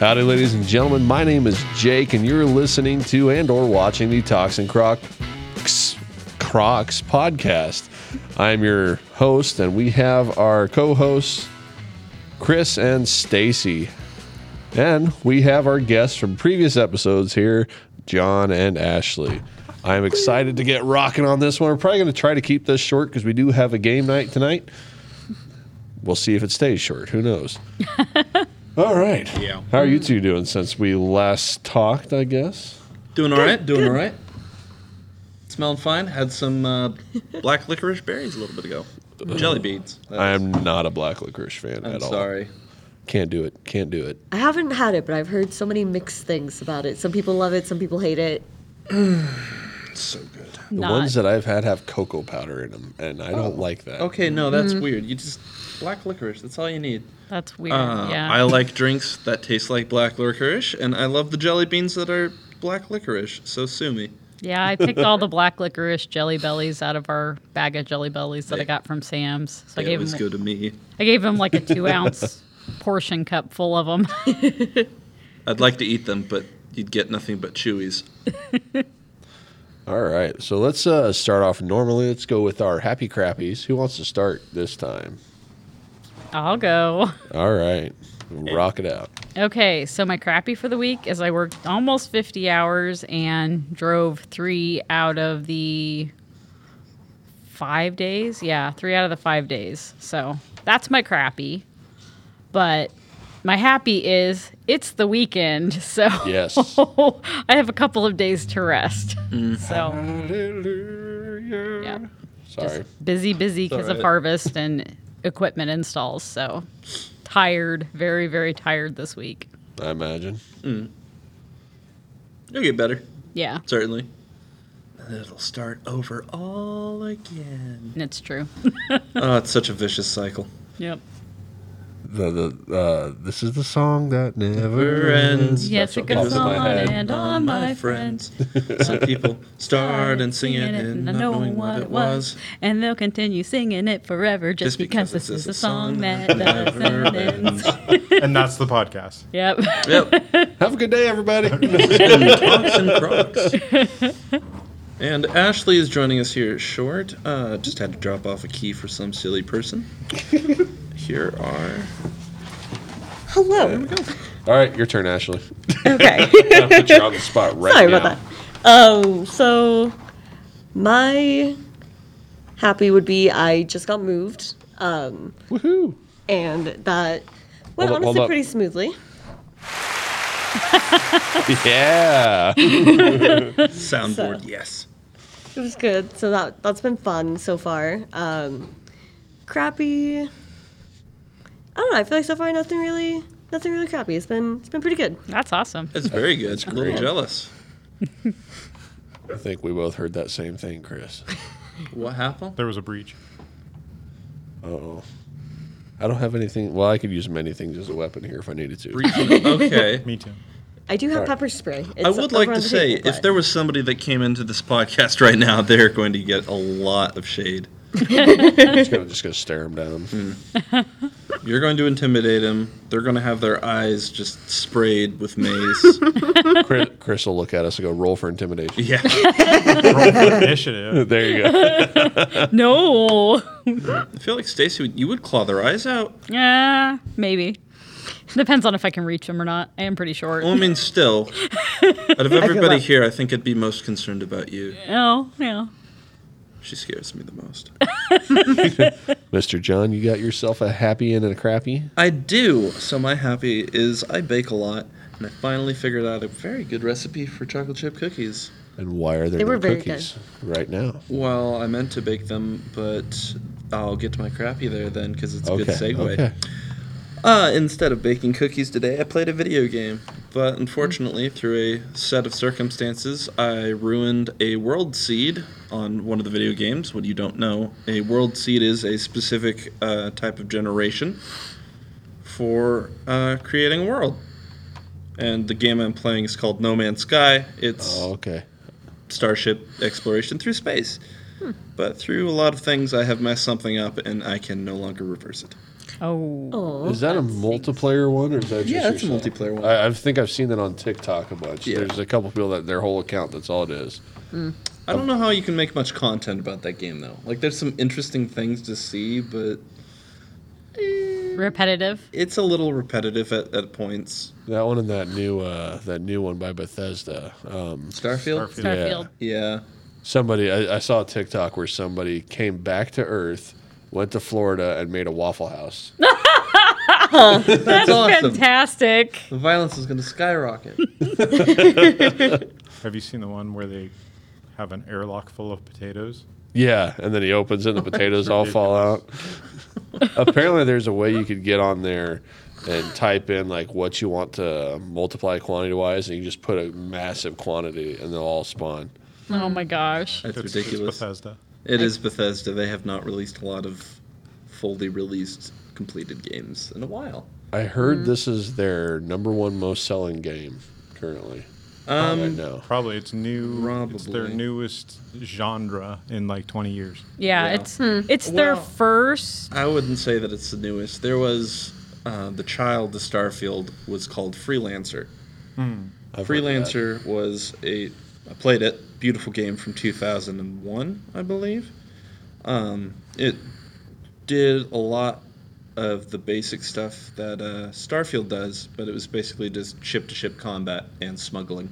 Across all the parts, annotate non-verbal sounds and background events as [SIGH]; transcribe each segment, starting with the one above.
Howdy, ladies and gentlemen. My name is Jake, and you're listening to and or watching the Talks n Crocs Crocs podcast. I'm your host, and we have our co-hosts, Chris and Stacy, and we have our guests from previous episodes here, Jon and Ashley. I'm excited to get rocking on this one. We're probably going to try to keep this short because we do have a game night tonight. We'll see if it stays short. Who knows? [LAUGHS] All right. Yeah. How are you two doing since we last talked, I guess? Doing all right. Doing all right. Smelling fine. Had some uh, black licorice berries a little bit ago. Jelly beans. that I is. am not a black licorice fan I'm at all. sorry. Can't do it. Can't do it. I haven't had it, but I've heard so many mixed things about it. Some people love it, some people hate it. [SIGHS] It's so good. The Not. ones that I've had have cocoa powder in them, and I Oh. don't like that. Okay, no, that's weird. You just black licorice. That's all you need. That's weird. Uh, yeah. I like drinks that taste like black licorice, and I love the jelly beans that are black licorice. So sue me. yeah, I picked all the [LAUGHS] black licorice jelly bellies out of our bag of jelly bellies that I got from Sam's. So I Yeah, it gave was him good to me. I gave him like a two [LAUGHS] ounce portion cup full of them. [LAUGHS] I'd like to eat them, but you'd get nothing but chewies. All right. So let's uh, start off normally. Let's go with our happy crappies. Who wants to start this time? I'll go. All right. Rock it out. Okay, so my crappy for the week is I worked almost 50 hours and drove three out of the five days. Yeah, three out of the five days. So that's my crappy. But my happy is it's the weekend. [LAUGHS] So Yes. [LAUGHS] I have a couple of days to rest. Mm-hmm. So Hallelujah. yeah, Sorry. busy, busy because of harvest and equipment installs. So tired, very, very tired this week. I imagine. Mm. You'll get better, Yeah, certainly. And it'll start over all again. it's true. [LAUGHS] Oh, it's such a vicious cycle. yep. The the uh, this is the song that never Never ends. Yes, That's it what goes pops in my on and on, my friends. Some [LAUGHS] people start and sing it and not knowing what it was. and they'll continue singing it forever just, Just because, because this is a song that never ends. [LAUGHS] and that's the podcast. [LAUGHS] Yep. Yep. Have a good day, everybody. And And Ashley is joining us here short. Uh, just had to drop off a key for some silly person. Here are. Hello. All right, your turn, Ashley. Okay. [LAUGHS] I'll put you on the spot right Sorry now. about that. Um, so my happy would be I just got moved. Um, Woohoo! and that went Hold up, hold honestly up. pretty smoothly. [LAUGHS] Yeah. [LAUGHS] Soundboard, yes. It was good. So that that's been fun so far. Um, crappy. I don't know. I feel like so far nothing really, nothing really crappy. It's been it's been pretty good. That's awesome. It's very good. It's a little jealous. I think we both heard that same thing, Chris. What happened? There was a breach. Oh. I don't have anything. Well, I could use many things as a weapon here if I needed to. [LAUGHS] Okay. [LAUGHS] Me too. I do have Alright. pepper spray. I would over like on to the say, table, if but- there was somebody that came into this podcast [LAUGHS] right now, they're going to get a lot of shade. Just gonna just gonna stare him down. Hmm. You're going to intimidate them. They're going to have their eyes just sprayed with maze. Chris, Chris will look at us and go, "Roll for intimidation." yeah. [LAUGHS] Roll for initiative. [LAUGHS] There you go. [LAUGHS] No. I feel like Stacy, would- you would claw their eyes out. Yeah, maybe. Depends on if I can reach them or not. I am pretty short. Well, I mean, still, out of everybody that. here, I think I'd be most concerned about you. Oh, yeah. She scares me the most. [LAUGHS] Mr. Jon, you got yourself a happy and a crappy. I do. So my happy is I bake a lot, and I finally figured out a very good recipe for chocolate chip cookies. And why are there They no were very cookies right now? Well, I meant to bake them, but I'll get to my crappy there then because it's a Okay. good segue. Okay. Uh, instead of baking cookies today, I played a video game. But unfortunately, through a set of circumstances, I ruined a world seed on one of the video games. What you don't know, a world seed is a specific uh, type of generation for uh, creating a world. And the game I'm playing is called No Man's Sky. It's Oh, okay. starship exploration through space. But through a lot of things, I have messed something up, and I can no longer reverse it. Oh. Oh, Is that a multiplayer one or is that just Yeah, that's a yourself? multiplayer one. I, I think I've seen that on TikTok a bunch. Yeah. There's a couple people that their whole account that's all it is. I don't know how you can make much content about that game though. Like, there's some interesting things to see, but Repetitive. it's a little repetitive at, at points. That one and that new uh, that new one by Bethesda. Um, Starfield. Starfield. Starfield. Yeah. somebody I, I saw a TikTok where somebody came back to Earth, went to Florida, and made a Waffle House. [LAUGHS] That's awesome. Fantastic. The violence is going to skyrocket. Have you seen the one where they have an airlock full of potatoes? Yeah, and then he opens it, and the [LAUGHS] potatoes all fall out. Apparently, there's a way you could get on there and type in like what you want to multiply quantity wise, and you just put a massive quantity, and they'll all spawn. Oh my gosh. That's It's, ridiculous. Bethesda. It is Bethesda. They have not released a lot of fully released completed games in a while. I heard this is their number one most selling game currently. right Um, now. Probably it's new. It's their newest genre in like 20 years. Yeah, Yeah. it's it's their first. I wouldn't say that it's the newest. There was uh, the child to Starfield was called Freelancer. I've heard of that. Freelancer was a I played it. Beautiful game from 2001, I believe. Um, it did a lot of the basic stuff that uh, Starfield does, but it was basically just ship-to-ship combat and smuggling.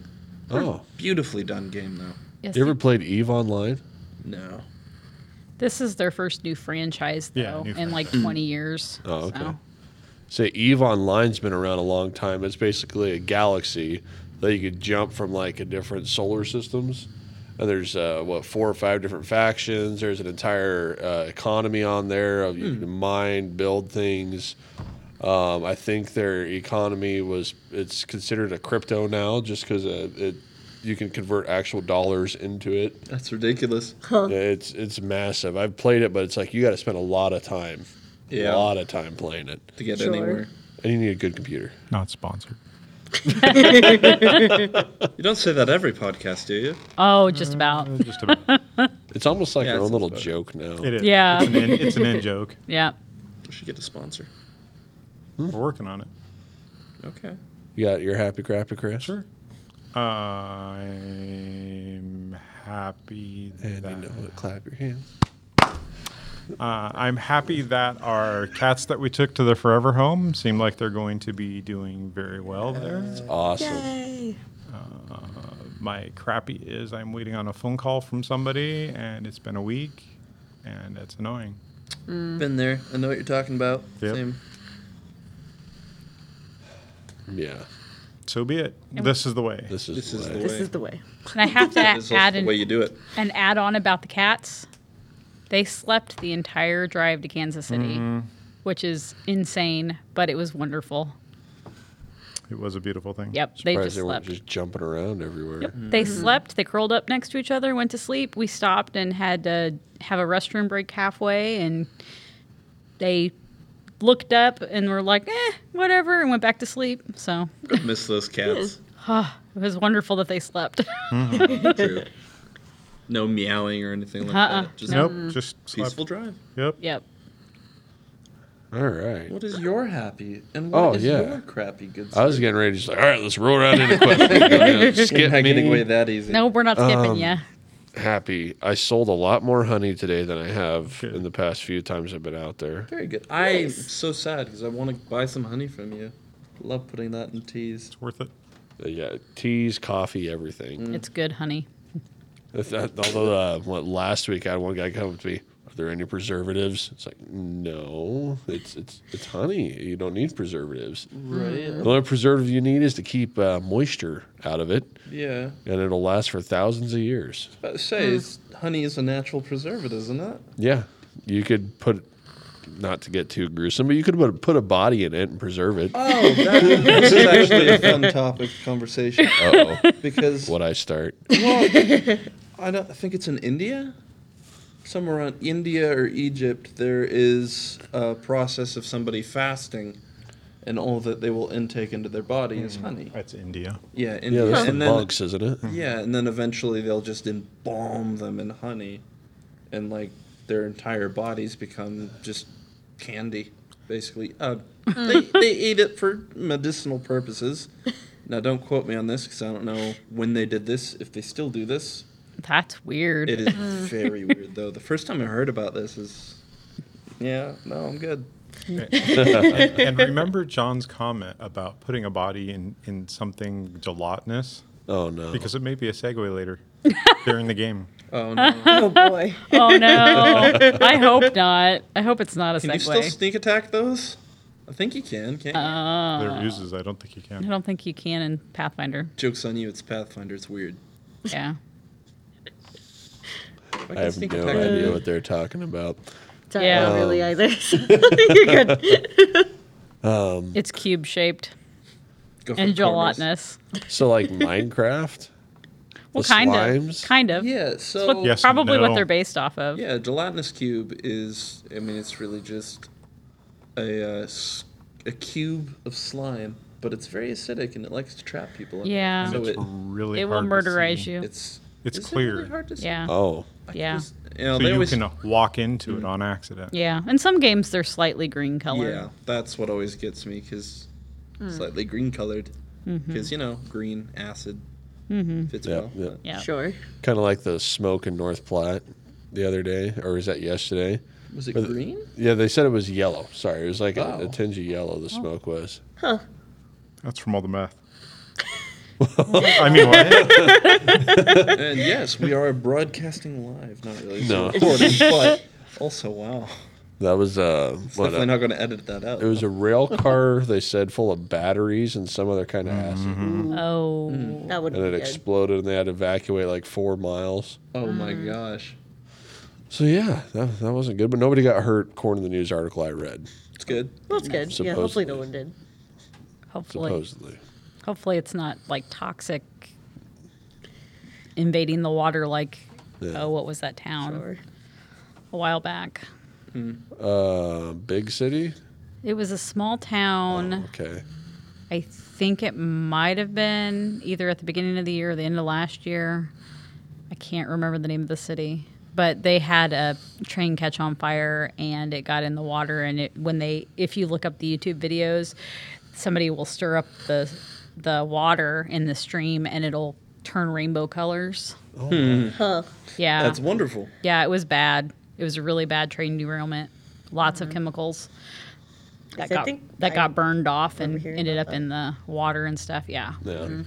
Oh, Beautifully done game, though. Yes, you ever played Eve Online? No. this is their first new franchise though Yeah, new in like 20 years. Oh, okay. so. Say Eve Online's been around a long time. It's basically a galaxy that you could jump from like a different solar systems. And there's uh, what four or five different factions. There's an entire uh, economy on there of you can mine, build things. Um, I think their economy was it's considered a crypto now just because uh, it you can convert actual dollars into it. That's ridiculous. Yeah, It's it's massive. I've played it, but it's like you got to spend a lot of time, Yeah. a lot of time playing it, To get Sure. anywhere. and you need a good computer. Not sponsored. [LAUGHS] You don't say that every podcast, do you? Oh, just about. Uh, Just about. [LAUGHS] It's almost like Yeah, our it own little sounds joke now. it is. Yeah. It's an in, it's an in joke. [LAUGHS] Yeah. We should get a sponsor. We're working on it. Okay. You got your happy crappy, Chris? Sure. I'm happy And that you know what? Clap your hands. Uh, I'm happy that our cats that we took to the forever home seem like they're going to be doing very well there. That's awesome. Yay. My crappy is I'm waiting on a phone call from somebody, and it's been a week, and it's annoying. Been there. I know what you're talking about. Yep. Same. Yeah. So be it. This is the way. This is, This is the the way. This is the way. And I have to [LAUGHS] This is add the an, way you do it. an add on about the cats. They slept the entire drive to Kansas City, which is insane, but it was wonderful. It was a beautiful thing. Yep, they just they weren't slept. just jumping around everywhere. Yep. They slept. They curled up next to each other, went to sleep. We stopped and had to have a restroom break halfway, and they looked up and were like, "Eh, whatever," and went back to sleep. So I Miss those cats. [SIGHS] it was wonderful that they slept. [LAUGHS] True. No meowing or anything like Uh-uh. that. Just Nope. Just peaceful slept. drive. Yep. yep. All right. What is your happy and what Oh, is yeah. your crappy good? Stuff? I was getting ready to just like, all right, let's roll around into questions. [LAUGHS] You're Skip not getting me. away that easy. No, we're not skipping Um, ya. Happy. I sold a lot more honey today than I have Good. in the past few times I've been out there. Very good. I'm Nice. so sad because I want to buy some honey from you. Love putting that in teas. It's worth it. Uh, yeah, teas, coffee, everything. It's good, honey. Although, uh, what last week I had one guy come up to me. Are there any preservatives? It's like no, it's it's it's honey. You don't need preservatives. Right. The only preservative you need is to keep uh, moisture out of it, Yeah. and it'll last for thousands of years. About to say, honey is a natural preservative, isn't it? Yeah, you could put, not to get too gruesome, but you could put put a body in it and preserve it. Oh, that, this is [LAUGHS] actually a fun topic of conversation Uh oh, because what I start? well, I don't I think it's in India, somewhere around India or Egypt. There is a process of somebody fasting, and all that they will intake into their body is honey. That's India. Yeah, Yeah, India, that's the and then monks, isn't it? yeah, and then eventually they'll just embalm them in honey, and like their entire bodies become just candy. basically. Uh, they they ate it for medicinal purposes. Now, don't quote me on this because I don't know when they did this. If they still do this, That's weird. it is very weird though. The first time I heard about this is, yeah, no, I'm good. and remember Jon's comment about putting a body in, in something gelatinous? Oh no. Because it may be a segue later during the game. Oh no! Oh boy. [LAUGHS] oh no! [LAUGHS] I hope not. I hope it's not a Can you still sneak attack those? I think you can. Can't you? Uh, They're uses. I don't think you can. I don't think you can in Pathfinder. Jokes on you. It's Pathfinder. It's weird. Yeah. I, I have no idea what they're talking about. Sorry, Yeah. I don't really either. [LAUGHS] You're good. It's cube shaped and corners. gelatinous. So like Minecraft. Well, The kind slimes? of. Kind of. Yeah. So What- Yes and probably what they're based off of. Yeah, gelatinous cube is. I mean, it's really just a uh, s- a cube of slime, but it's very acidic and it likes to trap people. in it. Yeah. So It's it, really It will hard to murderize you. it's It's is it clear. really hard to see? Yeah. Oh. I Yeah. just- you know, So they you always, can walk into it on accident. Yeah. In some games, they're slightly green colored. Yeah, that's what always gets me because Hmm. slightly green colored. Mm-hmm. Because you know, green acid Mm-hmm. fits Yeah. well. yeah. Yeah. Sure. Kind of like the smoke in North Platte the other day, or was that yesterday? Was it But- green? Yeah, they said it was yellow. Sorry, it was like a, a oh. tinge of yellow. Oh. The smoke was. Huh. That's from all the meth. [LAUGHS] I mean, what? and yes, we are broadcasting live. Not really. No. No. Recording, but also, wow. That was uh, what, Definitely uh, not going to edit that out. it was a rail car. [LAUGHS] They said full of batteries and some other kind of Mm-hmm. acid, Oh. That would and be it good. exploded, and they had to evacuate like four miles. oh my Mm. gosh. So yeah, that, that wasn't good, but nobody got hurt. According to the news article I read, It's good. That's good. Yeah, hopefully no one did. Hopefully. supposedly. Hopefully, it's not like toxic invading the water like, Yeah. oh, what was that town Sure. a while back? Uh, big city. It was a small town. Okay. I think it might have been either at the beginning of the year or the end of last year. I can't remember the name of the city, but they had a train catch on fire and it got in the water. And it when they, if you look up the YouTube videos, somebody will stir up the the water in the stream and it'll turn rainbow colors. Huh. Yeah, That's wonderful. yeah, it was bad. It was a really bad train derailment. Lots of mm-hmm. chemicals that got that I got burned off and ended about up in the water and stuff. Yeah. Yeah. Mm-hmm.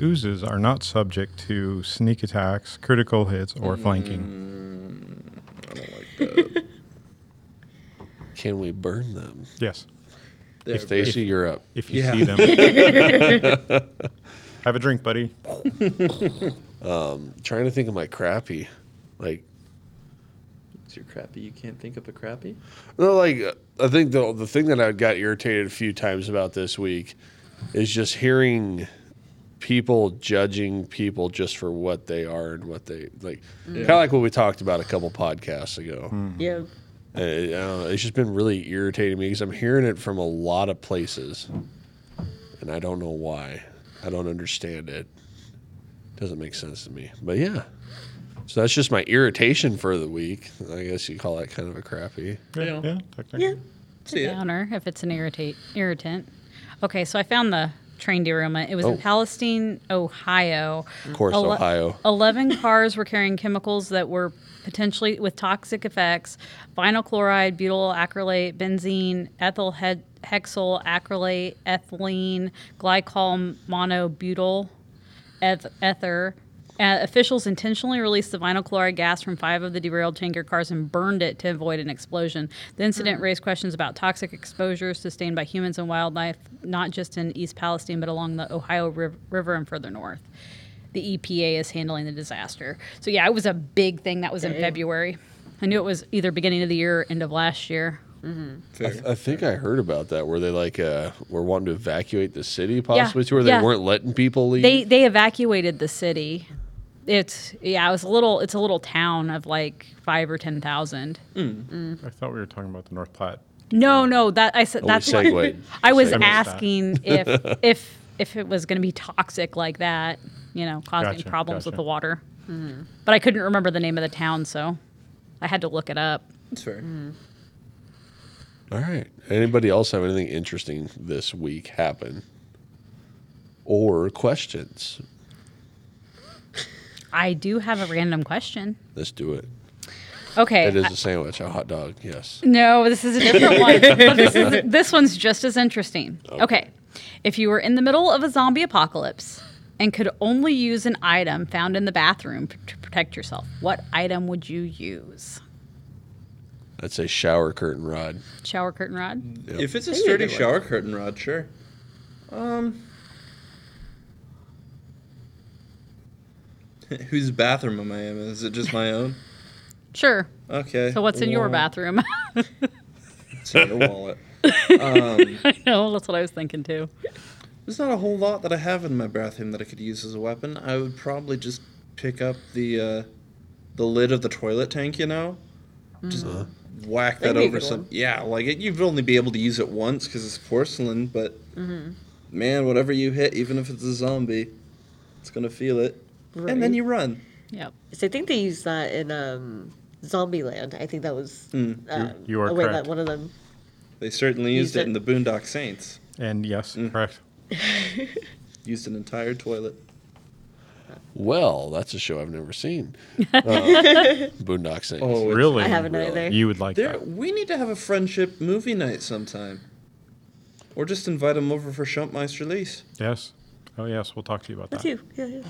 Oozes are not subject to sneak attacks, critical hits, or mm. flanking. I don't like that. Can we burn them? Yes, They're If they very- see you're up. if you Yeah. see them. [LAUGHS] Have a drink, buddy. [LAUGHS] Um, trying to think of my crappy. Like, It's your crappy. You can't think of a crappy? no, like uh, I think the the thing that I got irritated a few times about this week is just hearing people judging people just for what they are and what they like. Kind of like what we talked about a couple podcasts ago. Yeah. Uh, I don't know, it's just been really irritating me because I'm hearing it from a lot of places, and I don't know why. I don't understand it. Doesn't make sense to me. But yeah, so that's just my irritation for the week. I guess you call that kind of a crappy. Yeah. Yeah, technically. Yeah. See it. downer if it's an irritate irritant. Okay, so I found the train derailment. It was Oh. in Palestine, Ohio. Of course, Ele- Ohio. 11 cars were carrying chemicals that were potentially with toxic effects vinyl chloride, butyl acrylate, benzene, ethyl he- hexyl acrylate, ethylene, glycol monobutyl eth- ether. Uh, officials intentionally released the vinyl chloride gas from five of the derailed tanker cars and burned it to avoid an explosion. The incident raised questions about toxic exposures sustained by humans and wildlife, not just in East Palestine, but along the Ohio Riv- River and further north. The EPA is handling the disaster. So, yeah, it was a big thing that was in February. I knew it was either beginning of the year or end of last year. Fair. I think I heard about that where they like uh, were wanting to evacuate the city possibly to where they yeah. weren't letting people leave. They they evacuated the city. It's yeah, it was a little. It's a little town of like five or ten thousand. Mm. I thought we were talking about the North Platte. No, no, that I said Oh, that's what. [LAUGHS] I was Segued. asking if [LAUGHS] if if it was going to be toxic like that, you know, causing Gotcha, problems with the water. Mm. But I couldn't remember the name of the town, so I had to look it up. It's fair. Mm. All right. Anybody else have anything interesting this week happen? Or questions? I do have a random question. Let's do it. Okay. It is a sandwich, a hot dog. Yes. No, this is a different one. [LAUGHS] But this, is, this one's just as interesting. Okay. If you were in the middle of a zombie apocalypse and could only use an item found in the bathroom p- to protect yourself, what item would you use? I'd say shower curtain rod. Shower curtain rod? Yep. If it's a sturdy shower curtain rod, sure. Um, [LAUGHS] whose bathroom am I in? Is it just my own? Sure. Okay. So what's in your Well, bathroom? It's in your [LAUGHS] wallet. [LAUGHS] Um, I know, that's what I was thinking too. there's not a whole lot that I have in my bathroom that I could use as a weapon. I would probably just pick up the uh, the lid of the toilet tank. You know, just whack That'd that be a over good some. one. Yeah, like it, you'd only be able to use it once because it's porcelain. But man, whatever you hit, even if it's a zombie, it's gonna feel it, and then you run. Yep. So I think they used that in um, Zombieland. I think that was Mm, um, you are a way correct. that one of them. They certainly used Used it it. in the Boondock Saints. And yes, correct. [LAUGHS] Used an entire toilet. Well, that's a show I've never seen. [LAUGHS] Uh, Boondock Saints. Oh, Really? I haven't really. either. You would like There, that. we need to have a friendship movie night sometime. Or just invite them over for Schumpmeister release. Yes. Oh, yes. We'll talk to you about That's that. you. Yeah, yeah.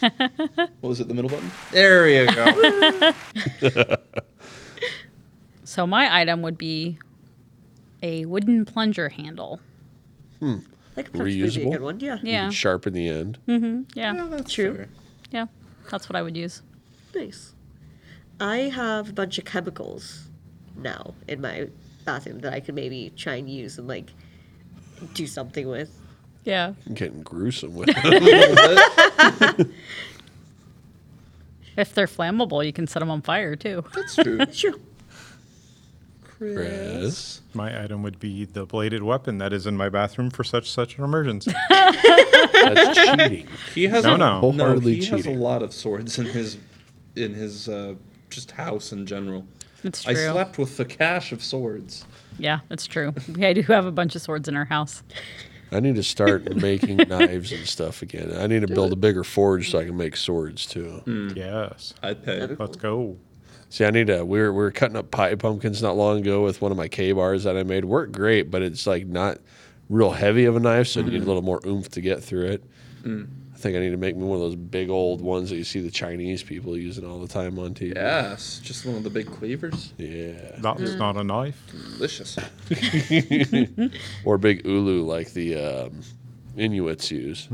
[LAUGHS] What was it, the middle button? There you go. [LAUGHS] So my item would be a wooden plunger handle. That could possibly be a Reusable? good one. Yeah. You Yeah. can sharpen the end. Mm-hmm. Yeah. yeah, that's True. fair. Yeah. That's what I would use. Nice. I have a bunch of chemicals now in my bathroom that I could maybe try and use and like do something with. Yeah. I'm getting gruesome with [LAUGHS] it. If they're flammable, you can set them on fire too. That's true. [LAUGHS] That's true. Chris. My item would be the bladed weapon that is in my bathroom for such such an emergency. [LAUGHS] That's cheating. He has No, a, no. no, Wholeheartedly he has a lot of swords in his in his uh, just house in general. It's true. I slept with the cache of swords. Yeah, that's true. I do have a bunch of swords in our house. I need to start [LAUGHS] making knives and stuff again. I need to build a bigger forge so I can make swords too. Mm. yes. I'd pay. Let's go. See, I need to. We were we were cutting up pie pumpkins not long ago with one of my KA-BARs that I made. Worked great, but it's like not real heavy of a knife, so you need a mm-hmm. little more oomph to get through it. Mm. I think I need to make me one of those big old ones that you see the Chinese people using all the time on TV. Yes, just one of the big cleavers. Yeah. That's not a knife. Delicious. [LAUGHS] Or big ulu like the um, Inuits use.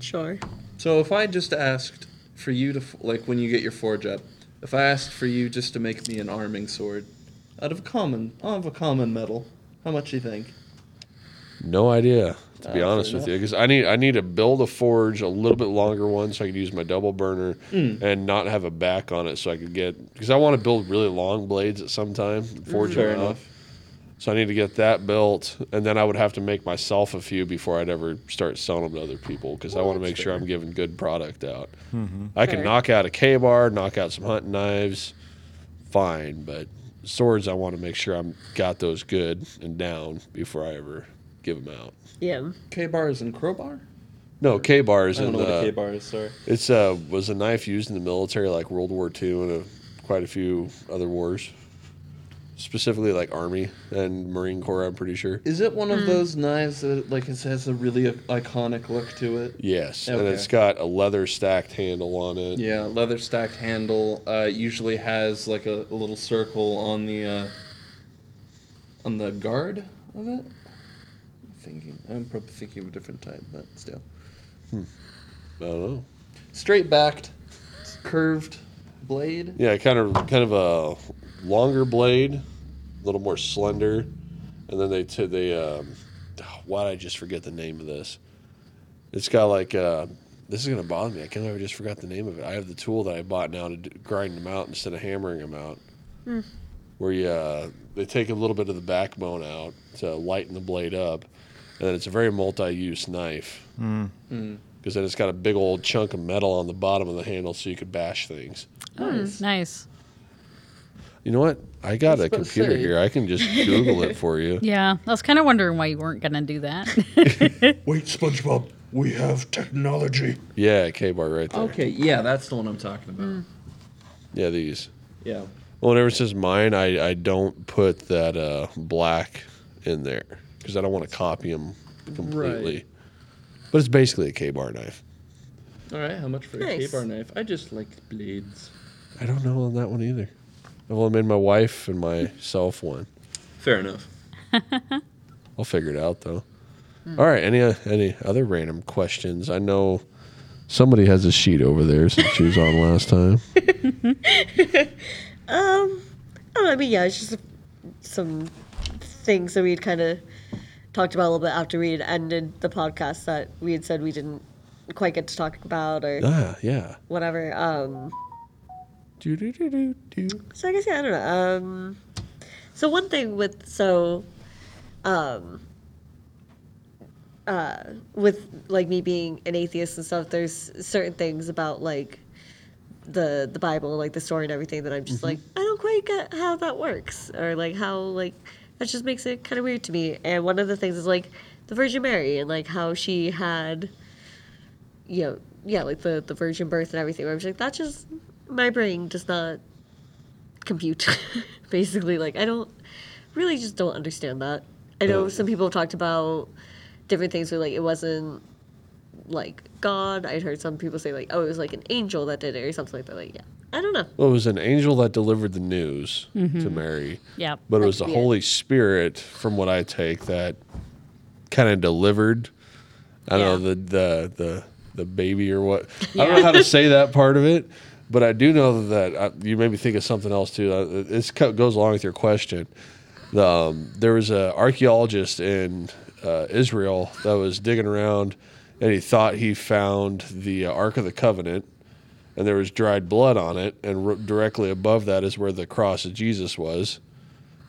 Sure. So if I just asked for you to, like when you get your forge up, if I asked for you just to make me an arming sword out of a common, out of a common metal, how much do you think? No idea, to be Uh, honest fair with you, because I need I need to build a forge, a little bit longer one, so I could use my double burner Mm. and not have a back on it, so I could get because I want to build really long blades at some time, forge Fair them enough. So I need to get that built, and then I would have to make myself a few before I'd ever start selling them to other people because I want to make sure I'm giving good product out. I can knock out a KA-BAR, knock out some hunting knives, fine, but swords I want to make sure I'm got those good and down before I ever give them out. Yeah. KA-BARs and crowbar? No, KA-BARs I don't and know what a K uh, bar is. Sorry. it's uh was a knife used in the military like World War II and a, quite a few other wars, specifically like Army and Marine Corps. I'm pretty sure. Is it one of those knives that like it has a really iconic look to it? Yes, and Okay. it's got a leather stacked handle on it. Yeah, leather stacked handle. Uh, usually has like a, a little circle on the uh, on the guard of it. I'm thinking, I'm probably thinking of a different type, but still. I don't know. Straight backed, curved blade. Yeah, kind of kind of a longer blade, a little more slender, and then they t- they um, why did I just forget the name of this? It's got like uh, this is gonna bother me. I can't believe I just forgot the name of it. I have the tool that I bought now to d- grind them out instead of hammering them out. Where you uh, they take a little bit of the backbone out to lighten the blade up, and then it's a very multi-use knife. Hmm. Hmm. Because then it's got a big old chunk of metal on the bottom of the handle, so you could bash things. Nice. Hmm. Nice. You know what? I got a computer say. here. I can just Google it for you. [LAUGHS] Yeah, I was kind of wondering why you weren't gonna do that. [LAUGHS] Wait, SpongeBob, we have technology. Yeah, KA-BAR right there. Okay, yeah, that's the one I'm talking about. Yeah, these. Yeah. Well, whenever it says mine, I, I don't put that uh, black in there because I don't want to copy them completely. Right. But it's basically a KA-BAR knife. All right, how much for a Nice. KA-BAR knife? I just like blades. I don't know on that one either. I've only made my wife and myself one. Fair enough. [LAUGHS] I'll figure it out though. All right. Any uh, any other random questions? I know somebody has a sheet over there since she was on last time. [LAUGHS] Um, I don't know. I mean, yeah, it's just some things that we'd kind of talked about a little bit after we had ended the podcast that we had said we didn't quite get to talk about or Ah, yeah. whatever. Um, Do do do do do. so I guess yeah, I don't know. Um, so one thing with so, um, uh, with like me being an atheist and stuff, there's certain things about like the the Bible, like the story and everything, that I'm just like I don't quite get how that works, or like how like that just makes it kind of weird to me. And one of the things is like the Virgin Mary and like how she had, you know, yeah, like the the virgin birth and everything. Where I'm just like that just my brain does not compute. [LAUGHS] Basically, like I don't really just don't understand that. I know some people have talked about different things where like it wasn't like God. I'd heard some people say like, oh, it was like an angel that did it or something like that. Like, yeah, I don't know. Well, it was an angel that delivered the news to Mary. yep. But it was the could it. Holy Spirit, from what I take, that kind of delivered. I don't know the the the the baby or what. I don't know how to say that part of it, [LAUGHS] but I do know that uh, you made me think of something else too. Uh, This co- goes along with your question. The, um, there was an archaeologist in uh, Israel that was digging around, and he thought he found the uh, Ark of the Covenant, and there was dried blood on it, and r- directly above that is where the cross of Jesus was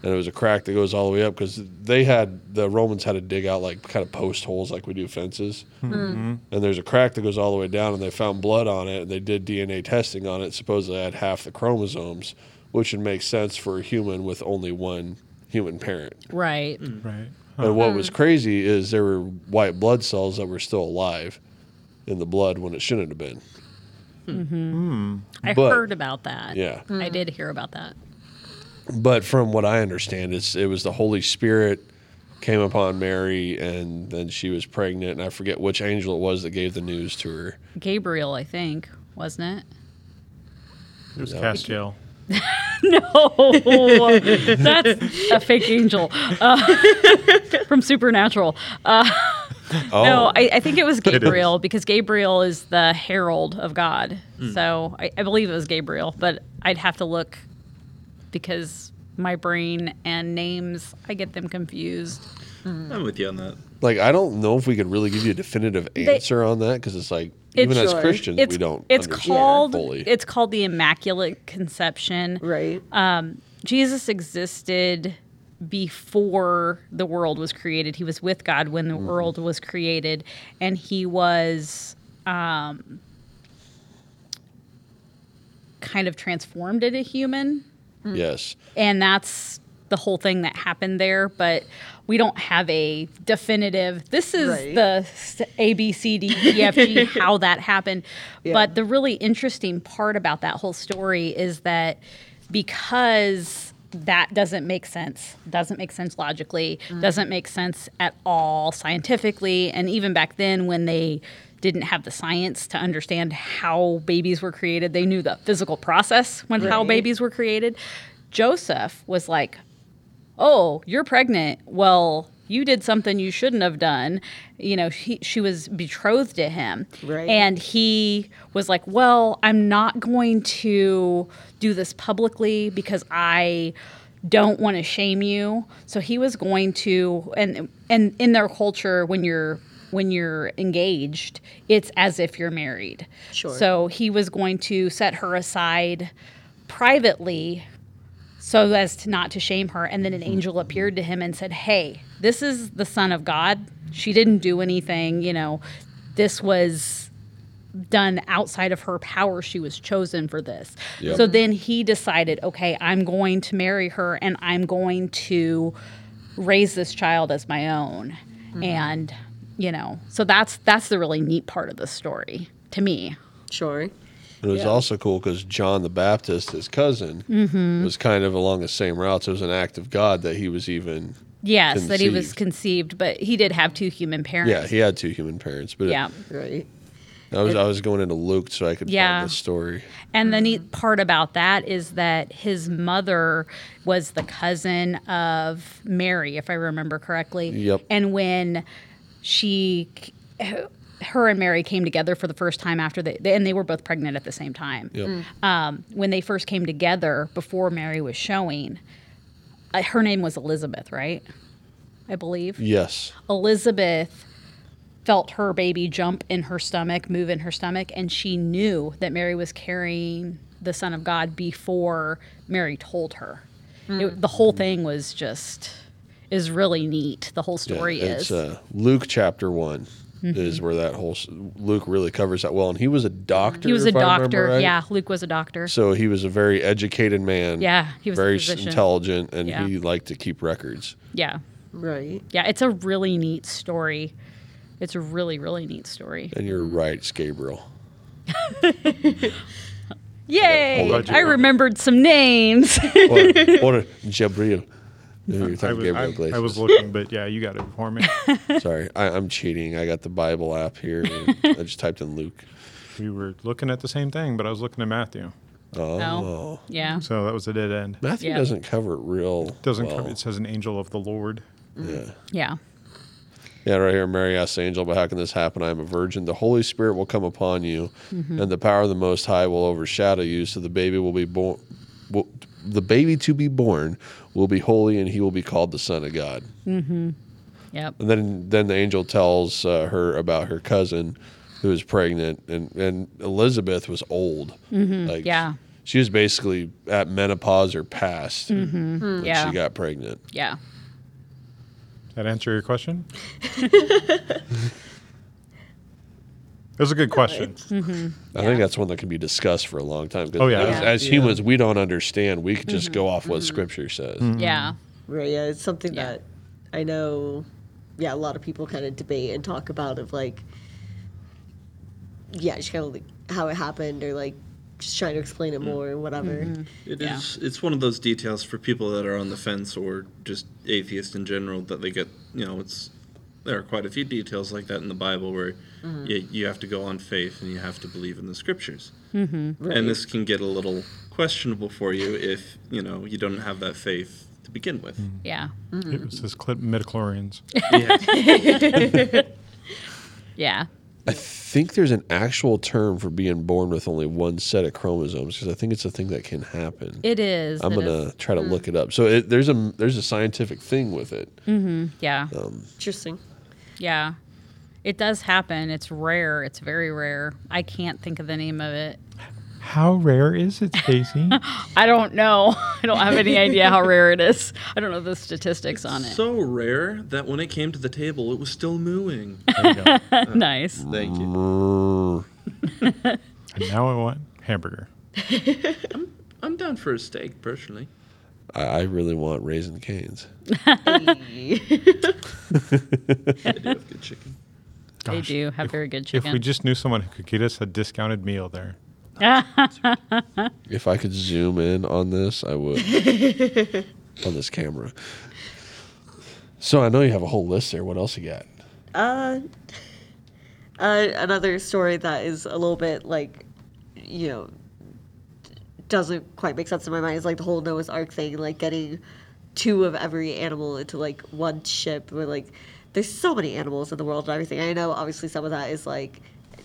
and it was a crack that goes all the way up because they had the Romans had to dig out like kind of post holes like we do fences, hmm. mm-hmm. and there's a crack that goes all the way down, and they found blood on it, and they did DNA testing on it. Supposedly, it had half the chromosomes, which would make sense for a human with only one human parent. Right. Hmm. Right. And what was crazy is there were white blood cells that were still alive in the blood when it shouldn't have been. I But- heard about that. Yeah. I did hear about that. But from what I understand, it's it was the Holy Spirit came upon Mary, and then she was pregnant, and I forget which angel it was that gave the news to her. Gabriel, I think, wasn't it? It was Castiel. [LAUGHS] No, that's a fake angel uh, [LAUGHS] from Supernatural. Uh, Oh, No, I, I think it was [LAUGHS] is. Gabriel because Gabriel is the herald of God. Hmm. So I, I believe it was Gabriel, but I'd have to look because my brain and names, I get them confused. Hmm. I'm with you on that. like I don't know if we could really give you a definitive answer on that because it's like even as Sure. Christians It's, we don't. it's understand called fully. it's called the Immaculate Conception. Right. Um, Jesus existed before the world was created. He was with God when the world was created, and he was um, kind of transformed into human. yes, And that's the whole thing that happened there. But we don't have a definitive, this is Right. the s- A, B, C, D, E, F, G, [LAUGHS] how that happened. Yeah. But the really interesting part about that whole story is that because that doesn't make sense, doesn't make sense logically, mm. doesn't make sense at all scientifically. And even back then, when they didn't have the science to understand how babies were created, they knew the physical process when how babies were created. Joseph was like, oh, you're pregnant. Well, you did something you shouldn't have done. You know, he, she was betrothed to him. Right. And he was like, well, I'm not going to do this publicly because I don't want to shame you. So he was going to and and in their culture when you're when you're engaged, it's as if you're married. Sure. So he was going to set her aside privately so as to not to shame her and then an mm-hmm. angel appeared to him and said hey this is the son of god she didn't do anything you know this was done outside of her power. She was chosen for this. Yep. So then he decided, okay, I'm going to marry her and I'm going to raise this child as my own. Mm-hmm. And, you know, so that's that's the really neat part of the story to me. Sure. It was also cool because John the Baptist, his cousin, mm-hmm. was kind of along the same routes. It was an act of God that he was even. Yes, that he was Conceived. conceived, but he did have two human parents. Yeah, he had two human parents, but yeah. Right. I was I was going into Luke so I could Yeah. find the story. And the neat part about that is that his mother was the cousin of Mary, if I remember correctly. Yep. And when she, her and Mary came together for the first time after they, and they were both pregnant at the same time. Yep. Um, when they first came together, before Mary was showing, uh, her name was Elizabeth, right? I believe. Yes. Elizabeth felt her baby jump in her stomach, move in her stomach, and she knew that Mary was carrying the Son of God before Mary told her. It- the whole thing was just is really neat. The whole Yeah, story it's is. Uh, Luke chapter one is mm-hmm. where that whole Luke really covers that well, and he was a doctor. he was a if doctor. right. Yeah, Luke was a doctor. So he was a very educated man. Yeah, he was very s- intelligent, and Yeah. he liked to keep records. yeah. Right. Yeah, it's a really neat story. It's a really, really neat story. And you're right, it's Gabriel. [LAUGHS] Yay! Hold. I remembered some names. or, or Jabril. You're I was, Gabriel I, Iglesias. I was looking, but yeah, you got it for me. [LAUGHS] Sorry, I, I'm cheating. I got the Bible app here. and I just typed in Luke. we were looking at the same thing, but I was looking at Matthew. Oh, no. Yeah. So that was a dead end. Matthew Yeah. doesn't cover it real. Doesn't well. cover, it says an angel of the Lord. Yeah. Yeah. Yeah, right here. Mary asked the angel, "But how can this happen? I am a virgin. The Holy Spirit will come upon you, Mm-hmm. and the power of the Most High will overshadow you. So the baby will be born. Will, the baby to be born will be holy, and he will be called the Son of God." Yep. And then, then the angel tells uh, her about her cousin, who is pregnant, and and Elizabeth was old. Like, Mm-hmm. Yeah. she was basically at menopause or past Mm-hmm. Yeah. she got pregnant. Yeah. That answer your question? [LAUGHS] It was a good question. Mm-hmm. I think that's one that can be discussed for a long time. 'cause Oh, yeah. as, Yeah. as humans, we don't understand. We could just mm-hmm. go off Mm-hmm. what Scripture says. Mm-hmm. Yeah. Right. Yeah. It's something Yeah. that I know. Yeah, a lot of people kind of debate and talk about of like, yeah, just kind of like how it happened or like just trying to explain it mm. more or whatever. It Yeah. is- It's one of those details for people that are on the fence or just atheists in general that they get. You know, it's there are quite a few details like that in the Bible where mm-hmm. you, you have to go on faith and you have to believe in the scriptures. Mm-hmm. Right. And this can get a little questionable for you if you know you don't have that faith to begin with. Mm-hmm. Yeah. Mm-hmm. It was his cl- midichlorians. Yeah. [LAUGHS] Yeah. I think there's an actual term for being born with only one set of chromosomes because I think it's a thing that can happen. It is. I'm It gonna is. try to look mm. it up. So it, there's a there's a scientific thing with it. Yeah. Um, Interesting. Yeah. It does happen. It's rare. It's very rare. I can't think of the name of it. How rare is it, Stacy? [LAUGHS] I don't know. I don't have any idea how rare it is. I don't know the statistics on it. So rare that when it came to the table, it was still mooing. there you go. nice. Thank you. And now I want hamburger. [LAUGHS] I'm, I'm down for a steak personally. I, I really want Raising Cane's. [LAUGHS] Hey. I do have good chicken. They do have very good chicken. If we just knew someone who could get us a discounted meal there. [LAUGHS] If I could zoom in on this, I would. [LAUGHS] on this camera. So I know you have a whole list there. What else you got? Uh, uh, another story that is a little bit like, you know, doesn't quite make sense in my mind is like the whole Noah's Ark thing, like getting two of every animal into like one ship. Where like, there's so many animals in the world and everything. I know obviously some of that is like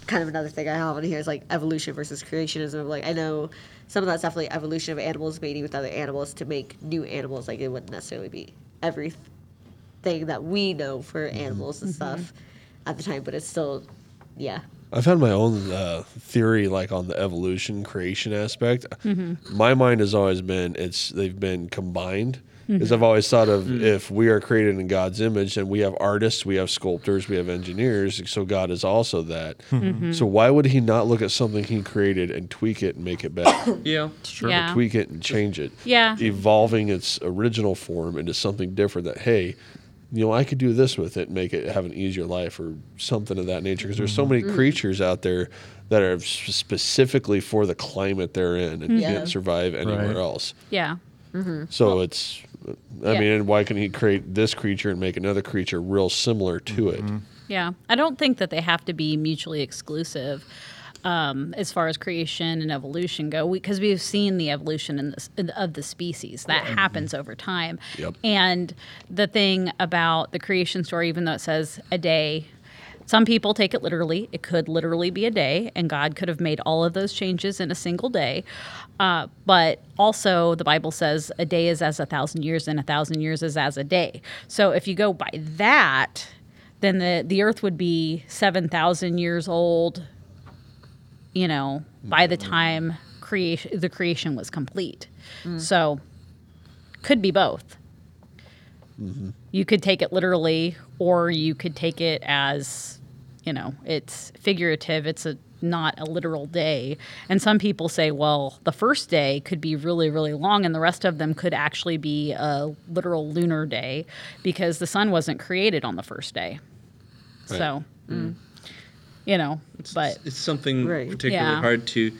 kind of another thing I have on here is like evolution versus creationism. Like I know some of that's definitely evolution of animals mating with other animals to make new animals. Like it wouldn't necessarily be everything that we know for animals and mm-hmm. stuff mm-hmm. at the time, but it's still, yeah. I've had my own uh, theory, like on the evolution creation aspect. Mm-hmm. My mind has always been it's they've been combined. Because I've mm-hmm. always thought of mm-hmm. if we are created in God's image, and we have artists, we have sculptors, we have engineers. So God is also that. Hmm. So why would He not look at something He created and tweak it and make it better? [COUGHS] Yeah. Sure, Yeah. tweak it and change it. Yeah. evolving its original form into something different. That hey, you know, I could do this with it and make it have an easier life or something of that nature. Because there's so mm-hmm. many mm-hmm. creatures out there that are specifically for the climate they're in and Yeah. can't survive anywhere Right. else. Yeah. Mm-hmm. So it's, I Yeah. mean, and why can he create this creature and make another creature real similar to it? Yeah, I don't think that they have to be mutually exclusive um, as far as creation and evolution go, because we, have seen the evolution in this, in- of the species that happens over time. Yep. And the thing about the creation story, even though it says a day. Some people take it literally. It could literally be a day, and God could have made all of those changes in a single day. Uh, but also, the Bible says a day is as a thousand years, and a thousand years is as a day. So, if you go by that, then the, the earth would be 7,000 years old, you know, by the time creation the creation was complete. So could be both. Mm-hmm. You could take it literally or you could take it as, you know, it's figurative, it's a not a literal day. And some people say, well, the first day could be really, really long, and the rest of them could actually be a literal lunar day because the sun wasn't created on the first day. Right. So, mm. You know, but it's something Right. particularly Yeah. hard to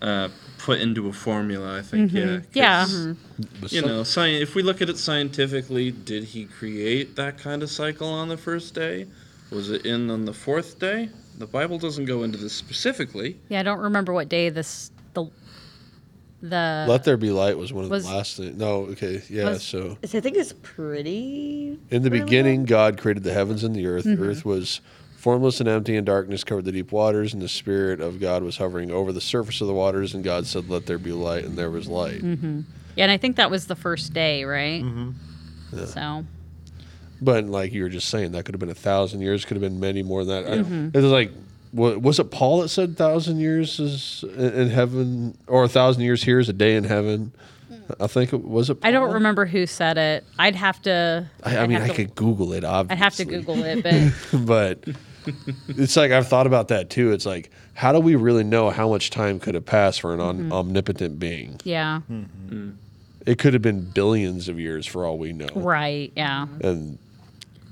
uh, put into a formula. I think. Yeah. 'cause, yeah, But You know, sci- if we look at it scientifically, did he create that kind of cycle on the first day? Was it in on the fourth day? The Bible doesn't go into this specifically. yeah, I don't remember what day this the the Let there be light was one of Was- the last things. No, okay, yeah. Was- so I think it's pretty. In the early beginning, on. God created the heavens and the earth. Mm-hmm. The earth was formless and empty, and darkness covered the deep waters. And the Spirit of God was hovering over the surface of the waters. And God said, "Let there be light," and there was light. Mm-hmm. yeah, and I think that was the first day, right? yeah. So But like you were just saying, that could have been a thousand years. Could have been many more than that. Mm-hmm. It was like, was it Paul that said thousand years is in in heaven, or a thousand years here is a day in heaven? I think it was it. I don't remember who said it. I'd have to. I, I mean, I to- could Google it. Obviously, I'd have to Google it, but [LAUGHS] but it's like I've thought about that too. It's like, how do we really know how much time could have passed for an om- omnipotent being? yeah, It could have been billions of years for all we know. right, yeah. And,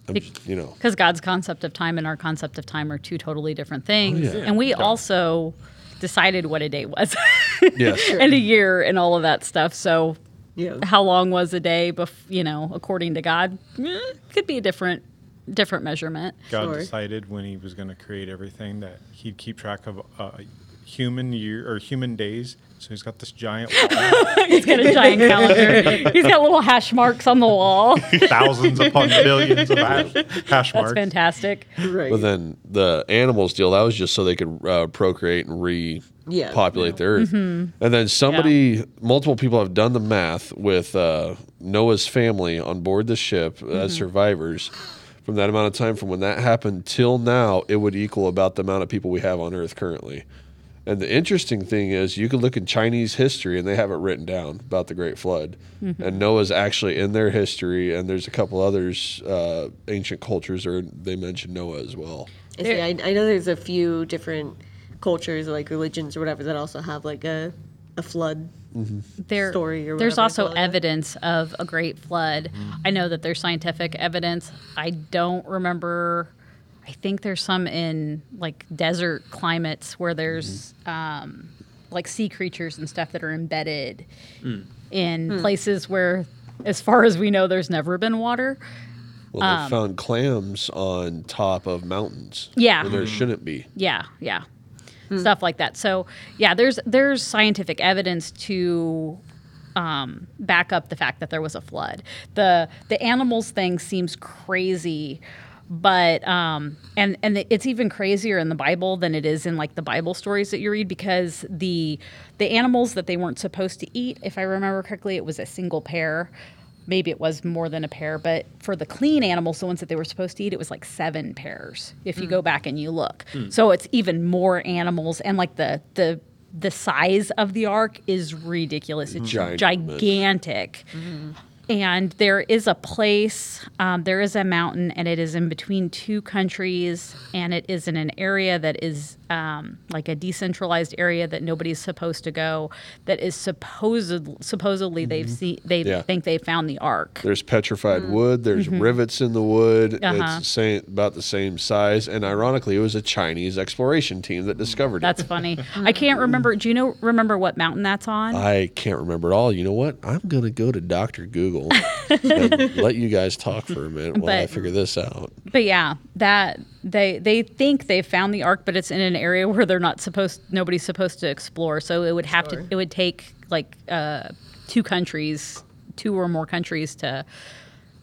I'm Bec- just- you know, Because God's concept of time and our concept of time are two totally different things, Oh, yeah. and we also decided what a day was [LAUGHS] yes. [LAUGHS] and a year and all of that stuff. So, Yeah. how long was a day? Bef- you know, according to God, eh, could be a different different measurement. God Sure. decided when He was going to create everything that He'd keep track of uh, human year or human days. So He's got this giant [LAUGHS] He's got a giant calendar. [LAUGHS] He's got little hash marks on the wall. thousands upon [LAUGHS] billions of hash, hash That's marks. fantastic. Right. But then the animals deal, that was just so they could uh, procreate and Yeah. repopulate the earth. And then somebody, multiple people have done the math with uh, Noah's family on board the ship as survivors. From that amount of time, from when that happened till now, it would equal about the amount of people we have on Earth currently. And the interesting thing is, you can look in Chinese history and they have it written down about the Great Flood. And Noah's actually in their history, and there's a couple others, uh, ancient cultures, or they mention Noah as well. I, see, I, I know there's a few different cultures, like religions or whatever, that also have like a, a flood. Mm-hmm. there, story or there's also you it. evidence of a great flood. Mm-hmm. I know that there's scientific evidence. I don't remember. I think there's some in like desert climates where there's mm-hmm. um, like sea creatures and stuff that are embedded mm. in Hmm. places where, as far as we know, there's never been water. Well, they um, found clams on top of mountains. Yeah. Where there shouldn't be. Yeah, yeah. Stuff like that. So, yeah, there's there's scientific evidence to um, back up the fact that there was a flood. The the animals thing seems crazy, but um, and and it's even crazier in the Bible than it is in like the Bible stories that you read because the the animals that they weren't supposed to eat, if I remember correctly, it was a single pair. Maybe it was more than a pair, but for the clean animals, the ones that they were supposed to eat, it was like seven pairs. If you go mm. back and you look, mm. so it's even more animals, and like the the the size of the ark is ridiculous. It's Ginormous. gigantic. Mm-hmm. And there is a place, um, there is a mountain, and it is in between two countries, and it is in an area that is um, like a decentralized area that nobody's supposed to go. That is supposed supposedly they've seen they Yeah. think they found the ark. There's petrified wood. There's rivets in the wood. Mm-hmm. Uh-huh. It's same, about the same size. And ironically, it was a Chinese exploration team that discovered That's it. That's funny. [LAUGHS] I can't remember. Do you know remember what mountain that's on? I can't remember at all. You know what? I'm gonna go to Doctor Google and [LAUGHS] let you guys talk for a minute while I figure this out. But yeah, that they they think they found the ark, but it's in an area where they're not supposed. Nobody's supposed to explore. So it would have to. It would take like uh, two countries, two or more countries, to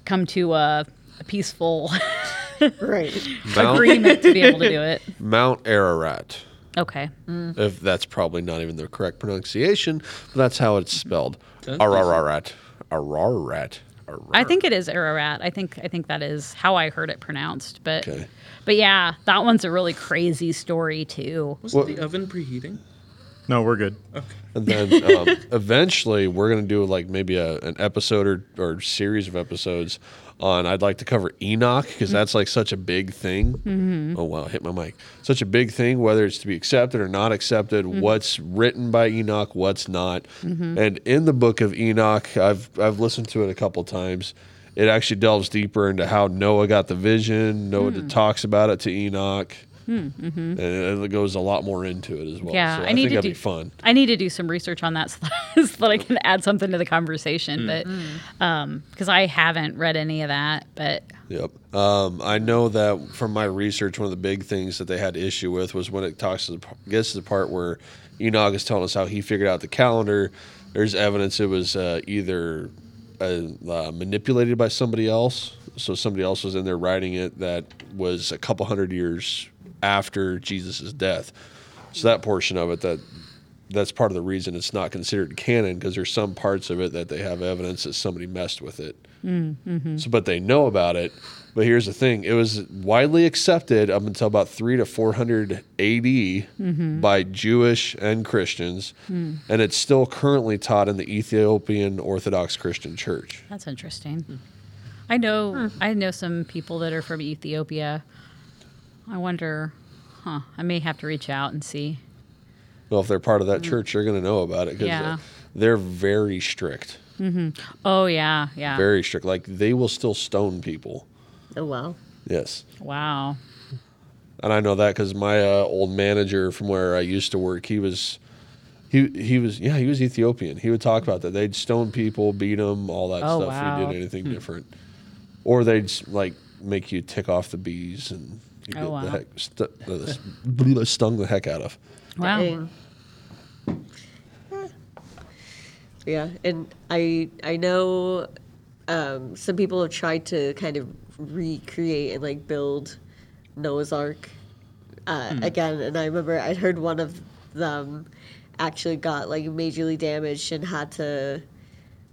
come to a, a peaceful [LAUGHS] Right. Mount, [LAUGHS] agreement to be able to do it. Mount Ararat. Okay. If that's probably not even the correct pronunciation, but that's how it's spelled. That's Ararat. Ararat. Ararat. I think it is Ararat. I think I think that is how I heard it pronounced. But Okay. but yeah, that one's a really crazy story too. Was What- the oven preheating? No, we're good. Okay. And then um, [LAUGHS] eventually we're going to do like maybe a, an episode or, or series of episodes on, I'd like to cover Enoch because that's like such a big thing. Mm-hmm. Oh, wow, hit my mic. Such a big thing, whether it's to be accepted or not accepted, mm-hmm. what's written by Enoch, what's not. Mm-hmm. And in the book of Enoch, I've, I've listened to it a couple times. It actually delves deeper into how Noah got the vision. Noah hmm. talks about it to Enoch. And it goes a lot more into it as well. Yeah, so I I, need think to that'd do be fun. I need to do some research on that so [LAUGHS] that, so that I can add something to the conversation. But because I haven't read any of that, but Yep. Um, I know that from my research, one of the big things that they had issue with was when it talks to the, gets to the part where Enoch is telling us how he figured out the calendar. There's evidence it was uh, either uh, uh, manipulated by somebody else, so somebody else was in there writing it that was a couple hundred years after Jesus' death. So that portion of it that that's part of the reason it's not considered canon because there's some parts of it that they have evidence that somebody messed with it. Mm-hmm. So, but they know about it. But here's the thing: it was widely accepted up until about three to four hundred A.D. Mm-hmm. by Jewish and Christians, hmm. and it's still currently taught in the Ethiopian Orthodox Christian Church. that's interesting. I know hmm. I know some people that are from Ethiopia. I wonder, huh? I may have to reach out and see. Well, if they're part of that mm. church, they're going to know about it because uh, Yeah. they're very strict, mm-hmm. Oh yeah, yeah. very strict. Like they will still stone people. Oh wow. Yes. wow. and I know that because my uh, old manager from where I used to work, he was, he he was yeah he was Ethiopian. He would talk about that. They'd stone people, beat them, all that Oh, stuff. If wow. you did anything hmm. different, or they'd like make you tick off the bees and you Oh, get wow. the heck, st- the, stung the heck out of. Wow. Dang. Yeah, and I I know um, some people have tried to kind of recreate and like build Noah's Ark uh, again, and I remember I'd heard one of them actually got like majorly damaged and had to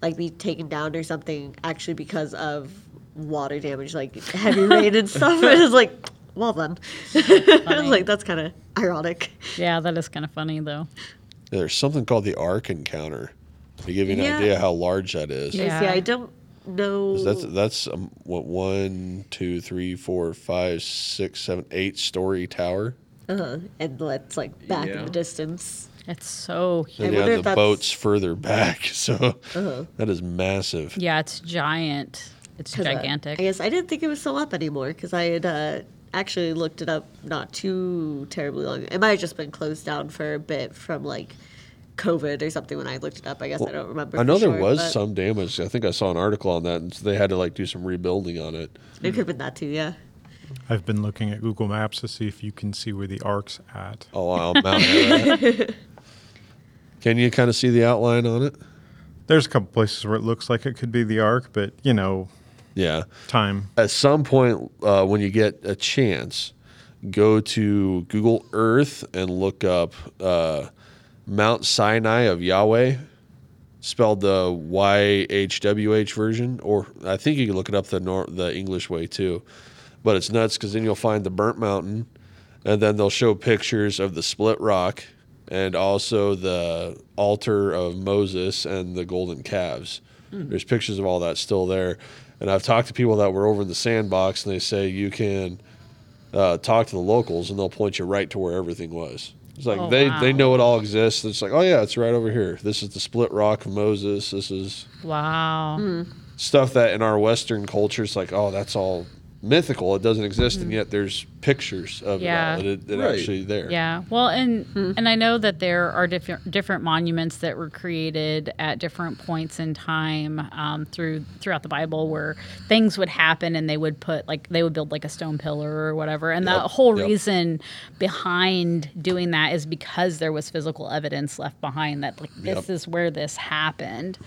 like be taken down or something actually because of water damage, like heavy rain and stuff. [LAUGHS] And it's like, well then, [LAUGHS] like that's kind of ironic. Yeah, that is kind of funny though. There's something called the Ark Encounter to give you an Yeah. idea how large that is. Yeah. See, I don't know. That's that's um, what one, two, three, four, five, six, seven, eight story tower. Uh-huh. And let's like back in the distance. It's so huge. I And you wonder have if the that's- boats further back, [LAUGHS] so Uh-huh. that is massive. Yeah, it's giant. It's 'Cause, uh, gigantic. I guess I didn't think it was so up anymore because I had uh, actually looked it up not too terribly long. It might have just been closed down for a bit from like COVID or something when I looked it up. I guess I don't remember. I know for there sure, was but some damage. I think I saw an article on that, and so they had to like do some rebuilding on it. It could have been that too. Yeah. I've been looking at Google Maps to see if you can see where the ark's at. Oh, wow, Mount Ararat. [LAUGHS] Can you kind of see the outline on it? There's a couple places where it looks like it could be the ark, but you know, Yeah. time. At some point, uh, when you get a chance, go to Google Earth and look up uh, Mount Sinai of Yahweh, spelled the Y H W H version, or I think you can look it up the nor- the English way too. But it's nuts because then you'll find the burnt mountain, and then they'll show pictures of the split rock and also the altar of Moses and the golden calves. There's pictures of all that still there. And I've talked to people that were over in the sandbox, and they say you can uh, talk to the locals, and they'll point you right to where everything was. It's like Oh, they, wow. they know it all exists. It's like, oh yeah, it's right over here. This is the split rock of Moses. This is Wow. stuff that in our Western culture it's like, oh, that's all mythical. It doesn't exist, and yet there's pictures of Yeah. it all. It, it Right. actually there. Yeah. Well, and and I know that there are different different monuments that were created at different points in time um, through throughout the Bible where things would happen and they would put like they would build like a stone pillar or whatever. And Yep, the whole yep. reason behind doing that is because there was physical evidence left behind that like this Yep. is where this happened.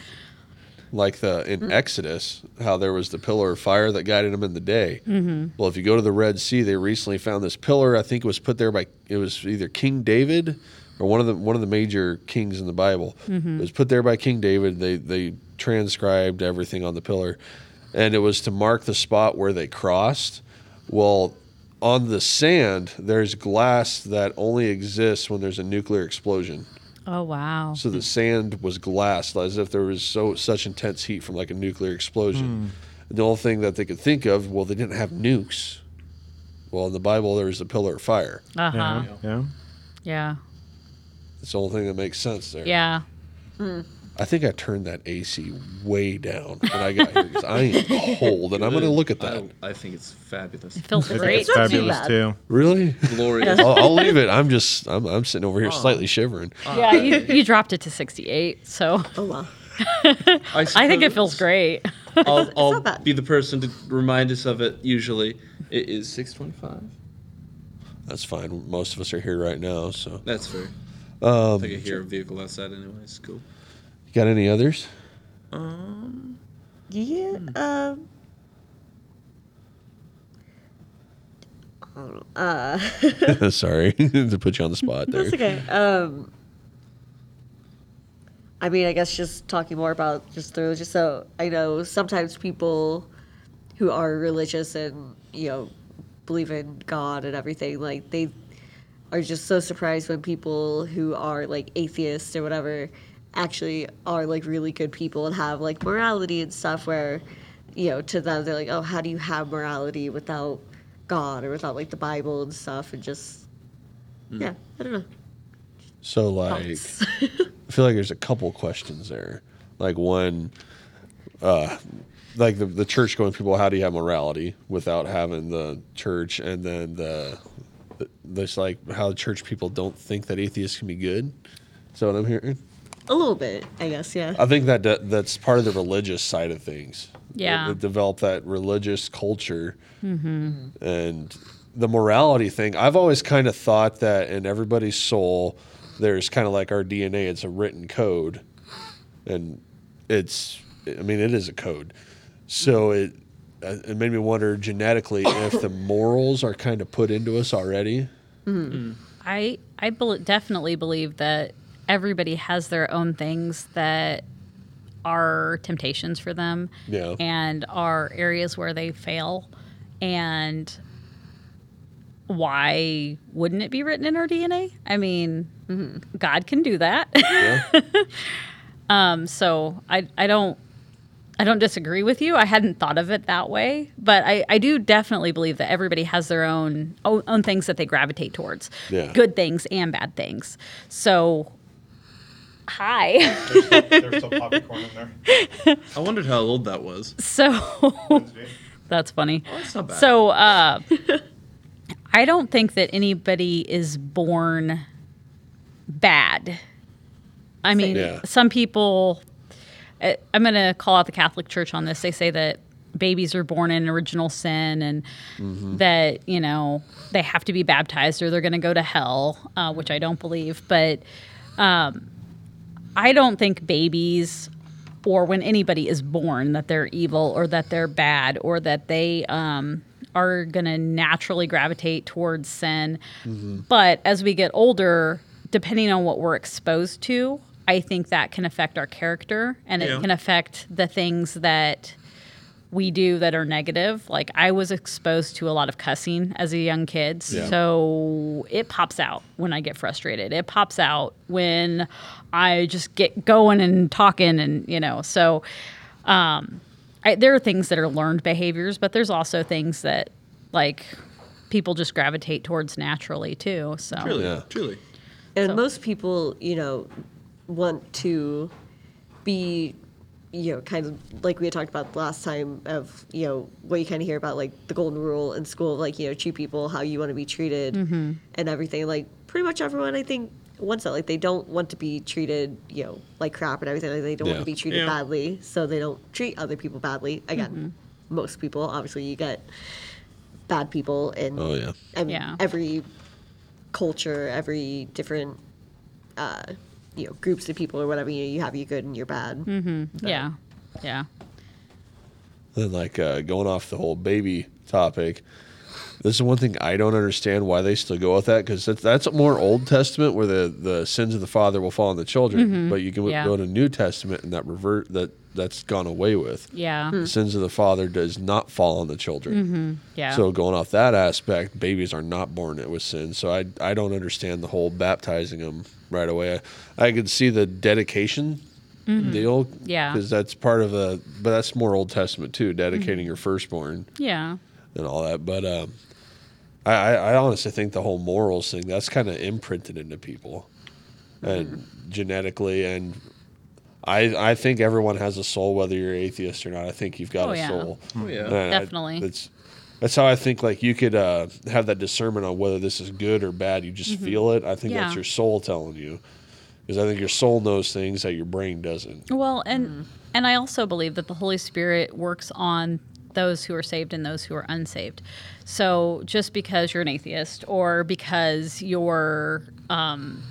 Like the in Mm. Exodus, how there was the pillar of fire that guided them in the day. Mm-hmm. Well, if you go to the Red Sea, they recently found this pillar. I think it was put there by it was either King David or one of the one of the major kings in the Bible. Mm-hmm. It was put there by King David. They they transcribed everything on the pillar, and it was to mark the spot where they crossed. Well. On the sand, there's glass that only exists when there's a nuclear explosion. Oh wow. So the sand was glassed as if there was so such intense heat from like a nuclear explosion. And the only thing that they could think of, well, they didn't have nukes. Well, in the Bible, there was a pillar of fire. Uh huh. Yeah. Yeah. Yeah. It's the only thing that makes sense there. Yeah. I think I turned that AC way down when I got here because I am cold, and I'm going to look at that. I, I think it's fabulous. It feels I think great. it's not fabulous too. Really? Glorious. I'll, I'll leave it. I'm just, I'm, I'm sitting over here slightly shivering. Yeah, you, you dropped it to 68, so Oh [LAUGHS] well. I think it feels great. I'll, [LAUGHS] I'll be the person to remind us of it. Usually, it is six twenty-five. That's fine. Most of us are here right now, so. That's fair. Um, I think I hear a vehicle outside. Anyways, cool. You got any others? Um, Yeah. Um. oh, [LAUGHS] Uh, [LAUGHS] Sorry [LAUGHS] to put you on the spot there. that's okay. Um. I mean, I guess just talking more about just the religious. So I know sometimes people who are religious and you know believe in God and everything, like they are just so surprised when people who are like atheists or whatever actually are like really good people and have like morality and stuff where you know to them they're like oh how do you have morality without god or without like the bible and stuff and just yeah i don't know So like, [LAUGHS] I feel like there's a couple questions there. Like one, uh, like the the church going people, how do you have morality without having the church? And then the, the this like how church people don't think that atheists can be good. Is that what I'm hearing? A little bit i guess yeah I think that that- that's part of the religious side of things. Yeah. They- they develop that religious culture and the morality thing. I've always kind of thought that in everybody's soul, there's kind of like our DNA. It's a written code, and it's. I mean, it is a code. So it uh, it made me wonder genetically if the morals are kind of put into us already. I I bel definitely believe that everybody has their own things that are temptations for them Yeah. and are areas where they fail and why wouldn't it be written in our DNA? I mean, God can do that. Yeah. [LAUGHS] Um, so I I don't I don't disagree with you. I hadn't thought of it that way, but I, I do definitely believe that everybody has their own, own own things that they gravitate towards, Yeah. good things and bad things. So, hi. There's still [LAUGHS] popcorn in there. I wondered how old that was. so that's funny. That's not bad. So uh, I don't think that anybody is born bad. I mean, Yeah. some people. uh, I'm going to call out the Catholic Church on this. They say that babies are born in original sin and that you know they have to be baptized or they're going to go to hell, uh, which I don't believe. But um, I don't think babies or when anybody is born that they're evil or that they're bad or that they um, are going to naturally gravitate towards sin. But as we get older, depending on what we're exposed to, I think that can affect our character and Yeah. it can affect the things that we do that are negative. Like I was exposed to a lot of cussing as a young kid. Yeah. So it pops out when I get frustrated. It pops out when I just get going and talking and you know. So um, I, there are things that are learned behaviors, but there's also things that like people just gravitate towards naturally too. So Truly, Yeah. truly. And So- most people, you know, want to be, you know, kind of like we had talked about last time of, you know, what you kind of hear about like the golden rule in school, like, you know, treat people how you want to be treated and everything. Like, pretty much everyone, I think, wants that. Like, they don't want to be treated, you know, like crap and everything. Like, they don't want to be treated Yeah. badly, so they don't treat other people badly. Again, most people, obviously, you get bad people in Oh yeah. and Yeah. every culture, every different, uh, you know, groups of people or whatever. You know, you have your good and your bad. Mm-hmm. yeah, yeah. Then like uh, going off the whole baby topic. This is one thing I don't understand why they still go with that because that's, that's more Old Testament where the, the sins of the father will fall on the children, mm-hmm. but you can Yeah. go to New Testament and that revert that that's gone away with. Yeah. Hmm. The sins of the father does not fall on the children. Mm-hmm. Yeah. So going off that aspect, babies are not born with sin. So I I don't understand the whole baptizing them right away. I, I could see the dedication mm-hmm. deal, Yeah. because that's part of a. But that's more Old Testament too, dedicating mm-hmm. your firstborn yeah. and all that. But um, I, I I honestly think the whole morals thing that's kind of imprinted into people, and mm-hmm. genetically and. I, I think everyone has a soul, whether you're atheist or not. I think you've got Oh, a yeah. soul. Oh, yeah. And I- Definitely. That's that's how I think like you could uh, have that discernment on whether this is good or bad. You just feel it. I think Mm-hmm. Yeah. that's your soul telling you. Because I think your soul knows things that your brain doesn't. Well, and and I also believe that the Holy Spirit works on those who are saved and those who are unsaved. So just because you're an atheist or because you're um,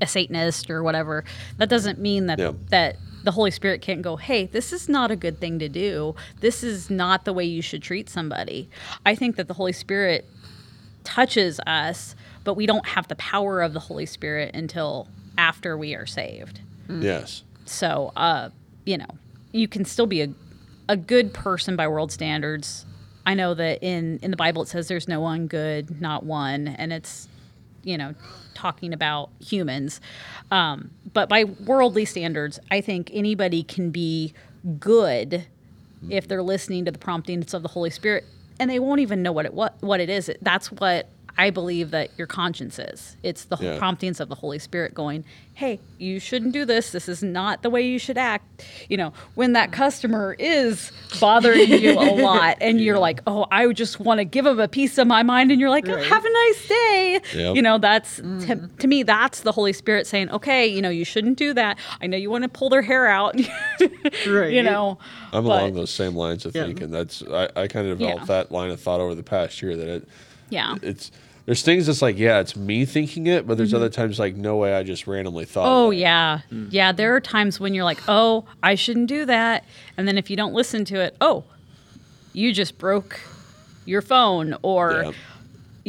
a Satanist or whatever, that doesn't mean that Yeah. that the Holy Spirit can't go, hey, this is not a good thing to do. This is not the way you should treat somebody. I think that the Holy Spirit touches us, but we don't have the power of the Holy Spirit until after we are saved. Yes. So, uh, you know, you can still be a, a good person by world standards. I know that in, in the Bible it says there's no one good, not one, and it's, you know, talking about humans. Um, but by worldly standards, I think anybody can be good if they're listening to the promptings of the Holy Spirit, and they won't even know what it what, what it is. That's what I believe that your conscience is. It's the Yeah. promptings of the Holy Spirit going, "Hey, you shouldn't do this. This is not the way you should act." You know, when that customer is bothering you a [LAUGHS] lot, and you're like, "Oh, I just want to give them a piece of my mind," and you're like, Right. "Have a nice day." Yep. You know, that's to, mm-hmm. to me, that's the Holy Spirit saying, "Okay, you know, you shouldn't do that. I know you want to pull their hair out." [LAUGHS] Right. You know, I'm but- along those same lines of Yeah. thinking. That's I, I kind of developed Yeah. that line of thought over the past year that it Yeah. it's there's things that's like yeah it's me thinking it, but there's other times like no way I just randomly thought. Mm-hmm. Oh that. yeah, yeah. There are times when you're like, "Oh, I shouldn't do that," and then if you don't listen to it, oh, you just broke your phone, or Yeah.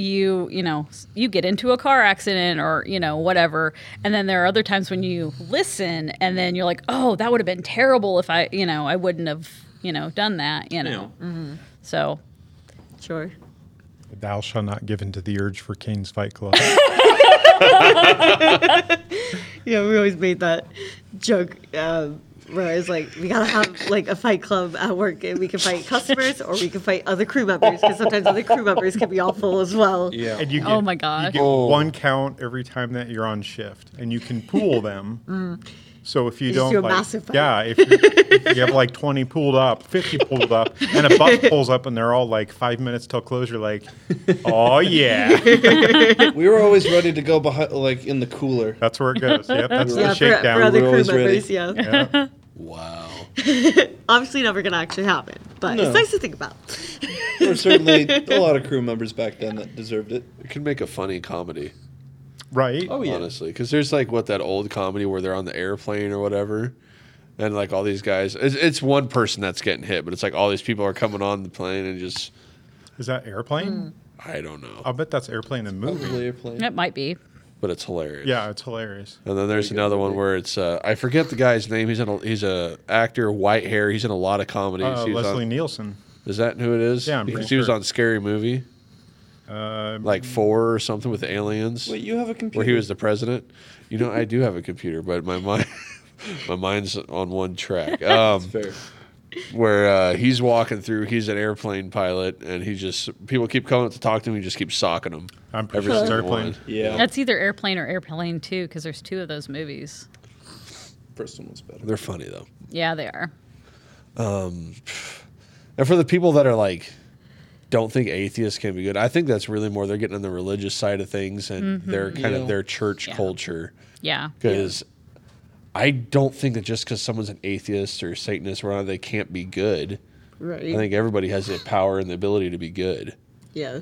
you, you know, you get into a car accident, or you know, whatever. And then there are other times when you listen, and then you're like, "Oh, that would have been terrible if I, you know, I wouldn't have, you know, done that," you know. So Sure. Thou shalt not give into the urge for Cane's Fight Club. [LAUGHS] Yeah, we always made that joke um, where it's like we gotta have like a fight club at work, and we can fight customers or we can fight other crew members because sometimes other crew members can be awful as well. Yeah. And you get, Oh my god, You get Oh. one count every time that you're on shift, and you can pool them. So if you, You just don't, do a like, massive fight. yeah, if you, if you have like [LAUGHS] 20 pulled up, 50 pulled up, and a bus pulls up, and they're all like five minutes till close, you're like, oh yeah, [LAUGHS] we were always ready to go behind, like in the cooler. that's where it goes. Yep, that's Yeah, the for, shakedown. for other We're crew always ready. members, yeah. Yeah. Wow. [LAUGHS] Obviously, never gonna actually happen, but No. it's nice to think about. There were certainly a lot of crew members back then that deserved it. It could make a funny comedy, Right. Oh yeah. honestly, because there's like what that old comedy where they're on the airplane or whatever, and like all these guys. It's, it's one person that's getting hit, but it's like all these people are coming on the plane and just Is that airplane? I don't know, I'll bet that's airplane and movie. Probably airplane. it might be. but it's hilarious. Yeah, it's hilarious. And then there's Very another one where it's uh, I forget the guy's name. He's in a, he's a actor, white hair. He's in a lot of comedies. Uh, He was Leslie on- Nielsen. is that who it is? Yeah, I'm because pretty he was sure. on Scary Movie, Uh, like four or something with aliens, Wait, you have a computer? where he was the president. You know, I do have a computer, but my mind [LAUGHS] my mind's on one track. [LAUGHS] Um, Fair. where uh, he's walking through. He's an airplane pilot, and he just people keep coming up to talk to him. He just keeps socking them. I'm pretty Every sure it's airplane. one. Yeah. That's either airplane or airplane two, because there's two of those movies. First one was better. They're funny though. Yeah, they are. Um, And for the people that are like, don't think atheists can be good, I think that's really more they're getting on the religious side of things and their kind Yeah. of their church Yeah. culture. Yeah. Because I don't think that just because someone's an atheist or Satanist or whatever, they can't be good. Right. I think everybody has the power and the ability to be good. yeah.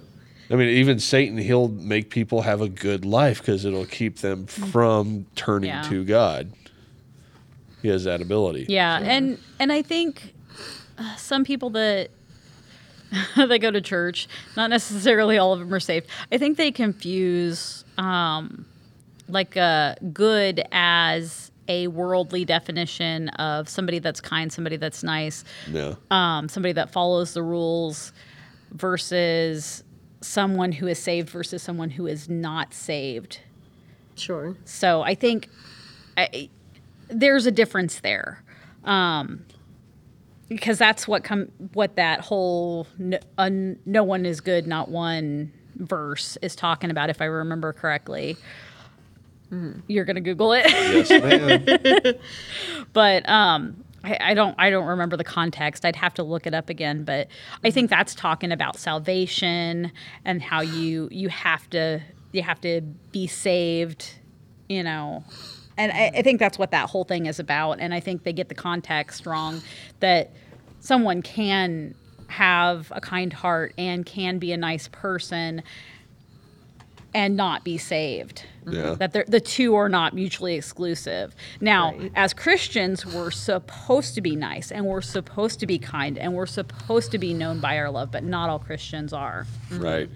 I mean, even Satan, he'll make people have a good life because it'll keep them from turning Yeah. to God. He has that ability. Yeah, and and I think uh, some people that [LAUGHS] that go to church, not necessarily all of them are saved. I think they confuse um, like uh, good as a worldly definition of somebody that's kind, somebody that's nice, Yeah. um, somebody that follows the rules versus someone who is saved versus someone who is not saved. Sure. So I think I, there's a difference there, um, because that's what come what that whole no, uh, no one is good, not one verse is talking about. If I remember correctly, you're gonna Google it, yes, ma'am. [LAUGHS] but um, I, I don't I don't remember the context. I'd have to look it up again. But I think that's talking about salvation and how you you have to you have to be saved, you know. And I, I think that's what that whole thing is about. And I think they get the context wrong that someone can have a kind heart and can be a nice person and not be saved. Yeah. That the two are not mutually exclusive. Now, Right. as Christians, we're supposed to be nice and we're supposed to be kind and we're supposed to be known by our love, but not all Christians are. Right.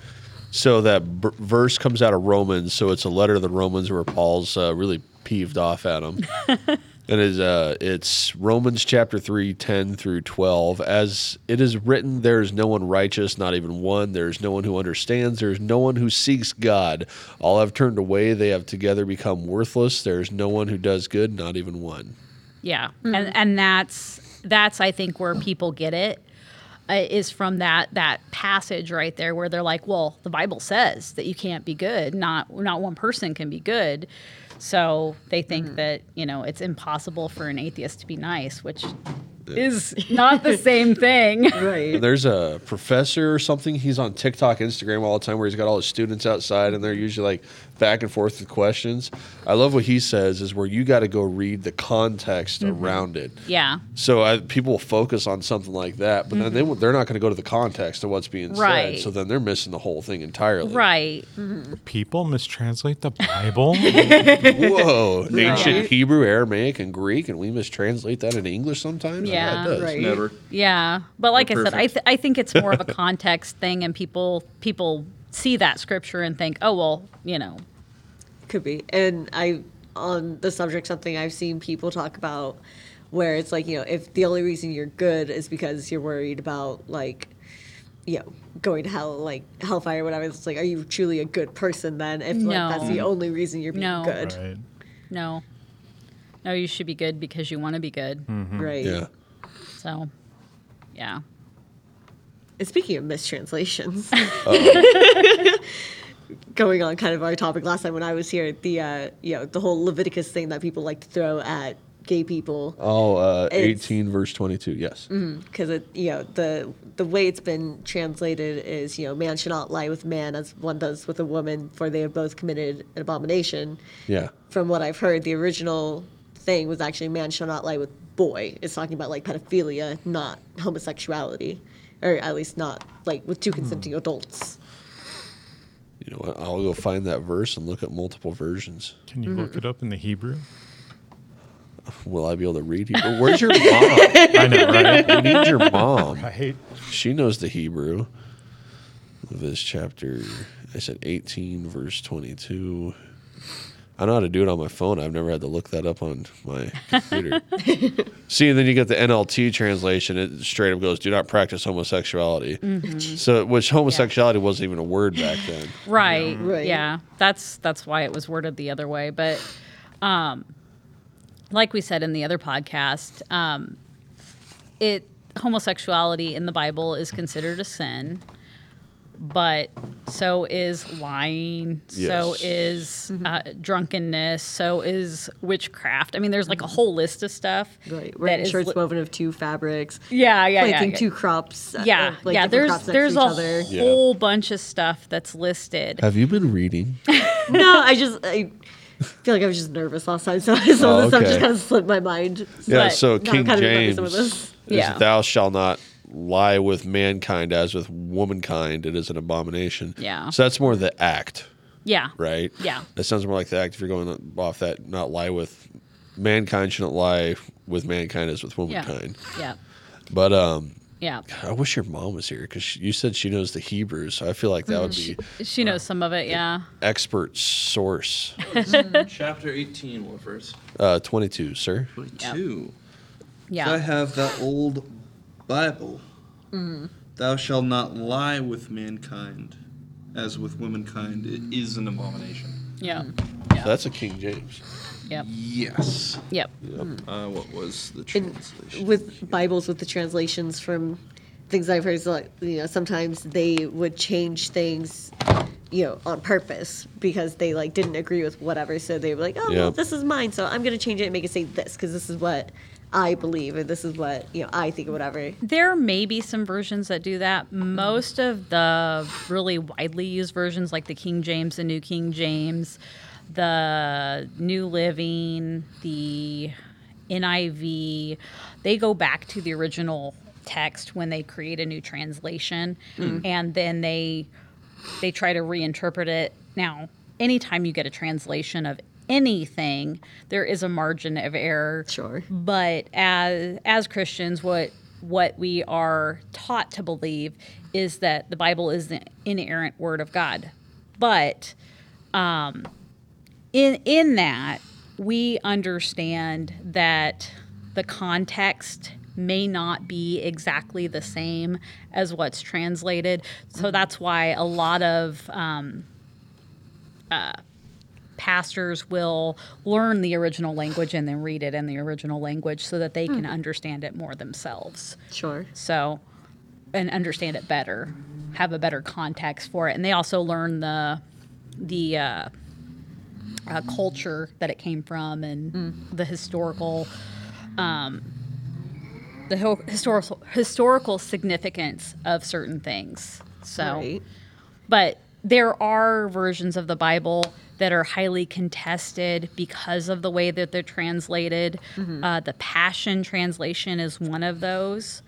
So that b- verse comes out of Romans. So it's a letter to the Romans where Paul's uh, really peeved off at them. and [LAUGHS] it's, uh, it's Romans chapter 3, 10 through 12. As it is written, there is no one righteous, not even one. There is no one who understands. There is no one who seeks God. All have turned away. They have together become worthless. There is no one who does good, not even one. Yeah, and and that's that's I think where people get it uh, is from that that passage right there where they're like, well, the Bible says that you can't be good. Not not one person can be good. So they think mm. that you know it's impossible for an atheist to be nice, which is [LAUGHS] not the same thing. Right. There's a professor or something. He's on TikTok, Instagram all the time, where he's got all his students outside, and they're usually like back and forth with questions. I love what he says is where you got to go read the context mm-hmm. around it. Yeah, So I, people will focus on something like that, but then mm-hmm. they they're not going to go to the context of what's being Right. said. So then they're missing the whole thing entirely. right. Mm-hmm. People mistranslate the Bible. [LAUGHS] Whoa, [LAUGHS] ancient Hebrew, Aramaic, and Greek, and we mistranslate that into English sometimes. I bet Yeah. it does. Right. Never. Yeah, but like I We're said, I th- I think it's more of a [LAUGHS] context thing, and people people see that scripture and think, oh well, you know, Could be. And I, on the subject, something I've seen people talk about where it's like, you know, if the only reason you're good is because you're worried about, like, you know, going to hell, like hellfire, or whatever, it's like, are you truly a good person then? If like, that's the only reason you're being No. good. right. no, no, you should be good because you want to be good. Mm-hmm. Right. Yeah. So, yeah. And speaking of mistranslations, [LAUGHS] [LAUGHS] going on kind of our topic last time when I was here, the uh, you know the whole Leviticus thing that people like to throw at gay people Oh, uh, 18 verse 22. Yes. because it you know the the way it's been translated is you know man should not lie with man as one does with a woman for they have both committed an abomination. Yeah. From what I've heard, the original thing was actually man shall not lie with boy. It's talking about like pedophilia, not homosexuality, or at least not like with two consenting adults. You know what? I'll go find that verse and look at multiple versions. Can you look it up in the Hebrew? Will I be able to read Hebrew? Where's your mom? [LAUGHS] I know, right? we need your mom. right. She knows the Hebrew. This chapter, I said 18, verse 22. I know how to do it on my phone. I've never had to look that up on my computer. [LAUGHS] See, and then you get the NLT translation. It straight up goes, "Do not practice homosexuality." So, which homosexuality wasn't even a word back then. [LAUGHS] Right. Right. Yeah. That's that's why it was worded the other way. But um like we said in the other podcast, um it homosexuality in the Bible is considered a sin, but so is lying, so Yes. is uh, drunkenness, so is witchcraft. I mean, there's like a whole list of stuff. Right. that Wearing is shirts li- woven of two fabrics. yeah, yeah, yeah. planting yeah. two crops. uh, yeah, like yeah. There's there's to a each other. Yeah. whole bunch of stuff that's listed. Have you been reading? [LAUGHS] no, I just I feel like I was just nervous last time, [LAUGHS] so some of the Oh, stuff just kind of slipped my mind. Yeah, But so King kind James some of this. is Yeah. thou shalt not lie with mankind as with womankind it is an abomination. Yeah. So that's more the act, Yeah, right? Yeah. That sounds more like the act if you're going off that not lie with mankind shouldn't lie with mankind as with womankind. yeah, But um yeah. I wish your mom was here because you said she knows the Hebrews. So I feel like that would be She knows some of it. Yeah. expert source. [LAUGHS] Chapter 18, Woofers. Uh, 22, sir. 22. Yeah. I have that old Bible. Mm-hmm. Thou shalt not lie with mankind, as with womankind. It is an abomination. Yeah. So that's a King James. Yep. Yes. Yep. Uh, what was the And translation? with Bibles, with the translations from things I've heard, like you know, sometimes they would change things, you know, on purpose because they like didn't agree with whatever. So they were like, oh, Yeah. well, this is mine, so I'm gonna change it and make it say this because this is what I believe or this is what you know I think or whatever. There may be some versions that do that. Most of the really widely used versions, like the King James, the New King James, the New Living, the NIV, they go back to the original text when they create a new translation, mm. and then they they try to reinterpret it. Now, anytime you get a translation of anything, there is a margin of error. Sure. But as as Christians, what what we are taught to believe is that the Bible is the inerrant word of God. But um, in in that, we understand that the context may not be exactly the same as what's translated. So that's why a lot of um, uh, pastors will learn the original language and then read it in the original language so that they can understand it more themselves. Sure. So, and understand it better, have a better context for it, and they also learn the the uh, uh, culture that it came from and the historical um, the ho- historical historical significance of certain things. So, Right. but there are versions of the Bible that are highly contested because of the way that they're translated. Uh, the Passion Translation is one of those.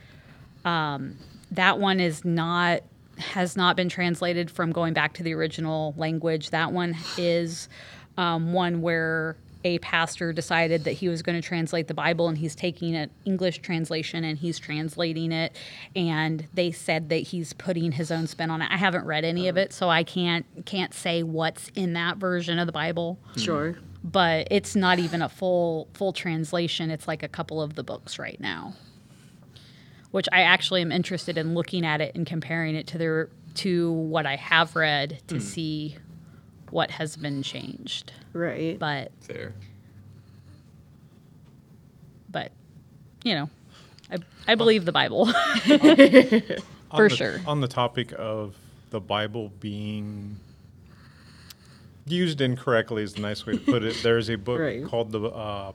Um, that one is not has not been translated from going back to the original language. That one is um, one where a pastor decided that he was going to translate the Bible and he's taking an English translation and he's translating it. And they said that he's putting his own spin on it. I haven't read any of uh-huh. it, so I can't can't say what's in that version of the Bible. Sure. But it's not even a full full translation. It's like a couple of the books right now. Which I actually am interested in looking at it and comparing it to their to what I have read to hmm. see what has been changed. Right. But Fair. but you know, I I believe the Bible. [LAUGHS] On For the- sure. On the topic of the Bible being used incorrectly is the nice way to put it. There's a book Right. called the uh,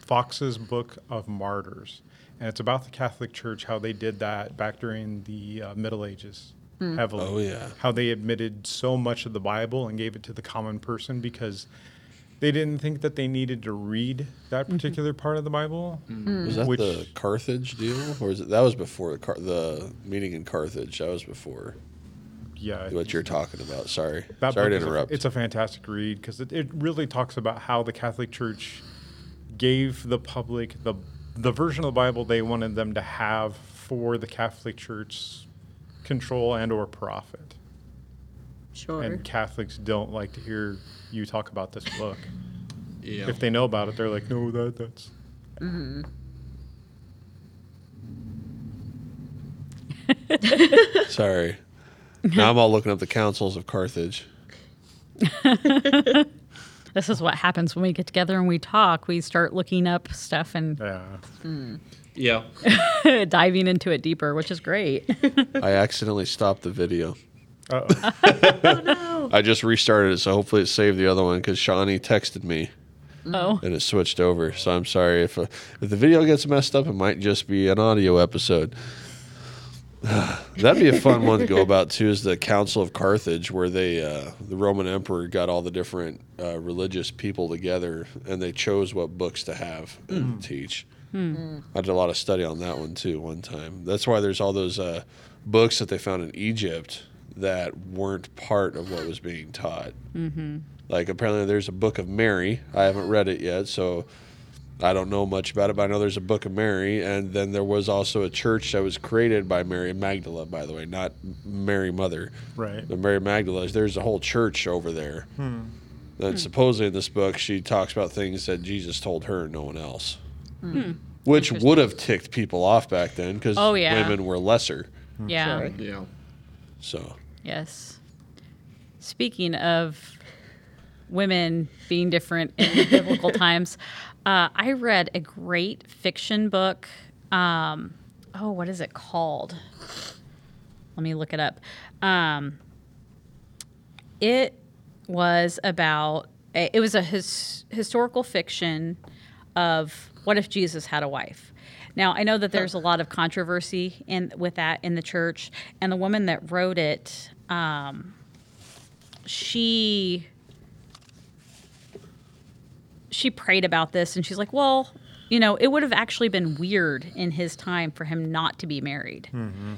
Foxe's Book of Martyrs, and it's about the Catholic Church how they did that back during the uh, Middle Ages. Mm. Heavily. Oh, yeah. How they admitted so much of the Bible and gave it to the common person because they didn't think that they needed to read that mm-hmm. particular part of the Bible. Mm. Was that Which- the Carthage deal, or is it that was before the Car- the meeting in Carthage? That was before Yeah. what you're talking about. Sorry, That sorry to book is a- interrupt. it's a fantastic read because it, it really talks about how the Catholic Church gave the public the the version of the Bible they wanted them to have for the Catholic Church's control and or profit. Sure. And Catholics don't like to hear you talk about this book. Yeah. If they know about it, they're like, no, that that's mm-hmm. Sorry. now I'm all looking up the councils of Carthage. [LAUGHS] this is what happens when we get together and we talk. We start looking up stuff and yeah. Hmm. Yeah. [LAUGHS] diving into it deeper, which is great. [LAUGHS] I accidentally stopped the video. Uh-oh. No. [LAUGHS] I just restarted it, so hopefully it saved the other one because Shawnee texted me oh, and it switched over. So I'm sorry if uh, if the video gets messed up, it might just be an audio episode. [SIGHS] That'd be a fun one to go about too. Is the Council of Carthage, where they uh, the Roman Emperor got all the different uh, religious people together and they chose what books to have and teach. I did a lot of study on that one too one time. That's why there's all those uh, books that they found in Egypt that weren't part of what was being taught. Mm-hmm. Like apparently there's a book of Mary. I haven't read it yet, so I don't know much about it. But I know there's a book of Mary, and then there was also a church that was created by Mary Magdala, by the way, not Mary Mother. Right. The Mary Magdala. There's a whole church over there. And supposedly in this book, she talks about things that Jesus told her, and no one else. Which would have ticked people off back then because Oh, yeah. women were lesser. yeah. Sorry. Yeah. So Yes. Speaking of women being different in [LAUGHS] biblical times, uh, I read a great fiction book. Um, oh, what is it called? Let me look it up. Um, it was about it was a his, historical fiction of what if Jesus had a wife. Now I know that there's a lot of controversy in with that in the church, and the woman that wrote it, um, she she prayed about this, and she's like, well. You know, it would have actually been weird in his time for him not to be married.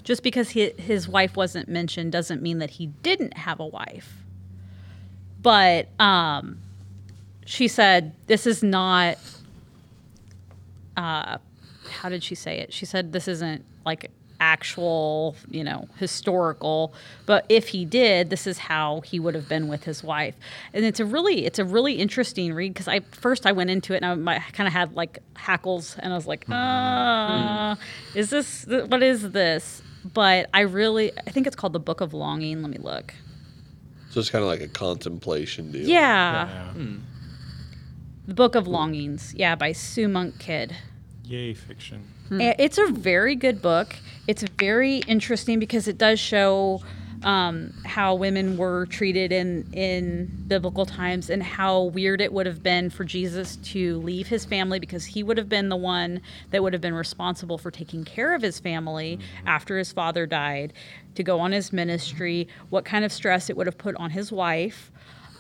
Just because he, his wife wasn't mentioned doesn't mean that he didn't have a wife but um, she said this is not uh, how did she say it? She said this isn't like actual you know historical but if he did this is how he would have been with his wife. And it's a really it's a really interesting read because i first i went into it and i, I kind of had like hackles and i was like uh, is this what is this? But i really i think it's called the book of longing. Let me look. So it's kind of like a contemplation deal. yeah. Yeah. The Book of Longings. Yeah, by Sue Monk Kidd. Yay, fiction. And It's a very good book. It's very interesting because it does show um, how women were treated in in biblical times and how weird it would have been for Jesus to leave his family because he would have been the one that would have been responsible for taking care of his family after his father died, to go on his ministry, what kind of stress it would have put on his wife.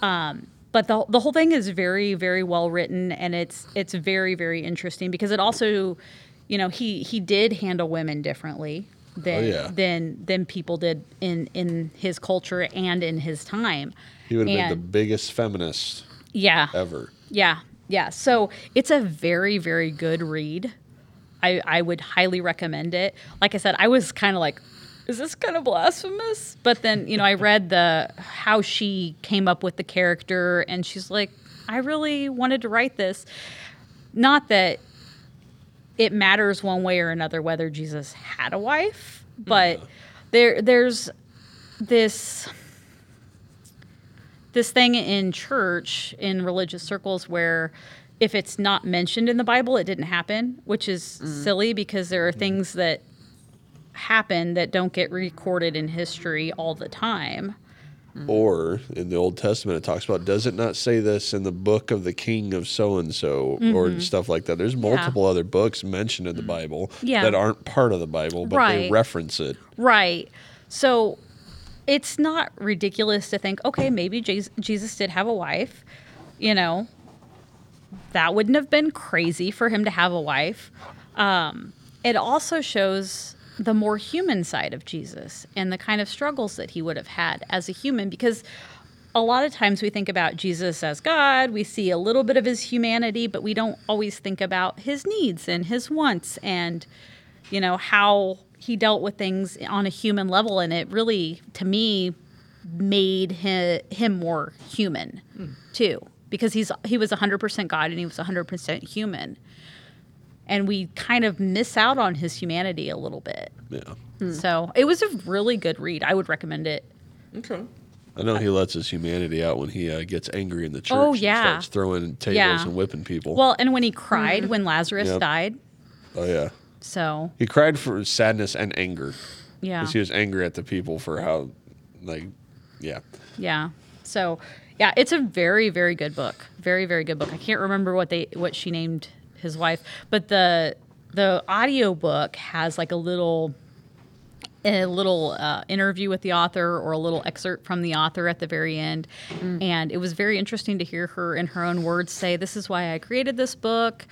Um, but the, the whole thing is very very well written and it's it's very very interesting because it also you know he he did handle women differently oh, than Oh, yeah. than than people did in in his culture and in his time. He would have been the biggest feminist yeah. ever. yeah yeah. So it's a very very good read. I i would highly recommend it. Like i said i was kind of like is this kind of blasphemous? But then you know i read the how she came up with the character and she's like i really wanted to write this. Not that it matters one way or another whether jesus had a wife but mm-hmm. there there's this this thing in church in religious circles where if it's not mentioned in the bible it didn't happen which is mm. silly because there are mm. things that happen that don't get recorded in history all the time Or in the Old Testament, it talks about, does it not say this in the book of the king of so and so, or stuff like that? There's multiple other books mentioned in the Bible Yeah. that aren't part of the Bible, but they Right. reference it. Right. So it's not ridiculous to think, okay, maybe Jes- Jesus did have a wife. You know, that wouldn't have been crazy for him to have a wife. Um, it also shows the more human side of Jesus and the kind of struggles that he would have had as a human because a lot of times we think about Jesus as God, we see a little bit of his humanity, but we don't always think about his needs and his wants and you know how he dealt with things on a human level. And it really to me made him, him more human hmm. too because he's he was 100% God and he was 100% human and we kind of miss out on his humanity a little bit Yeah. so it was a really good read i would recommend it Okay. I know he lets his humanity out when he uh, gets angry in the church. Oh, and yeah. starts throwing tables Yeah. and whipping people. well and when he cried when lazarus Yep. died oh, yeah. So He cried for sadness and anger yeah, because he was angry at the people for how, like, yeah. yeah. So yeah, it's a very very good book. Very very good book. I can't remember what they what she named his wife, but the the audio book has like a little a little uh, interview with the author or a little excerpt from the author at the very end. And it was very interesting to hear her in her own words say, This is why I created this book.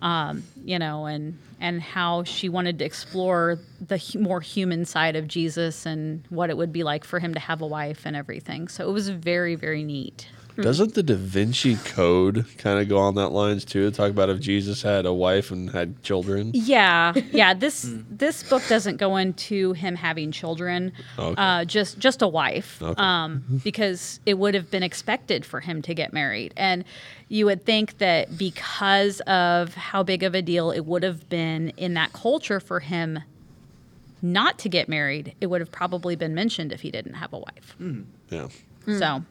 Um, you know, and and how she wanted to explore the hu- more human side of Jesus and what it would be like for him to have a wife and everything. So it was very, very neat. Doesn't the Da Vinci Code kind of go on that lines too? Talk about if Jesus had a wife and had children. Yeah, yeah. [LAUGHS] This this book doesn't go into him having children, Okay. uh, just just a wife, Okay. um, [LAUGHS] because it would have been expected for him to get married, and you would think that because of how big of a deal it would have been in that culture for him not to get married, it would have probably been mentioned if he didn't have a wife. Yeah. So,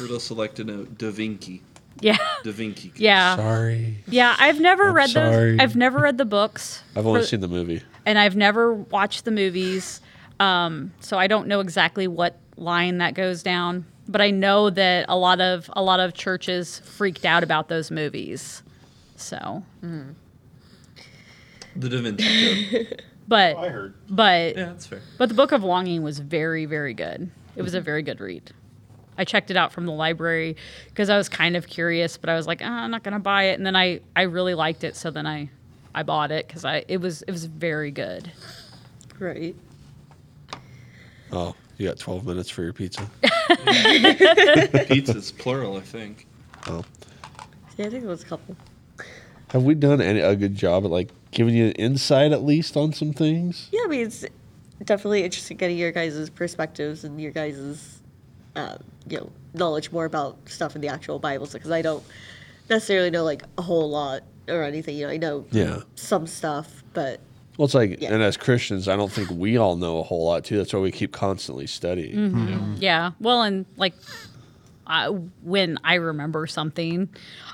Riddle selected a Da Vinci. yeah, Da Vinci. yeah, Sorry. yeah. I've never I'm read sorry. those. I've never read the books. [LAUGHS] I've only For- seen the movie. and I've never watched the movies, um, so I don't know exactly what line that goes down. But I know that a lot of a lot of churches freaked out about those movies. So, The Da Vinci [LAUGHS] Code. but I heard. but yeah, that's fair. but the Book of Longing was very very good. It was a very good read. I checked it out from the library because I was kind of curious, but I was like, "Ah, I'm not gonna buy it. And then I I really liked it, so then I I bought it because I it was it was very good. Right. Oh, you got 12 minutes for your pizza. [LAUGHS] Pizza's plural, I think. Oh. Yeah, I think it was a couple. Have we done any, a good job at like giving you insight at least on some things? Yeah, I mean, it's definitely interesting getting your guys' perspectives and your guys' uh, you know knowledge more about stuff in the actual Bibles because I don't necessarily know like a whole lot or anything. You know, I know Yeah. some stuff, but Well, it's like, Yeah. and as Christians, I don't think we all know a whole lot too. That's why we keep constantly studying. Yeah. Well, and like I, when I remember something,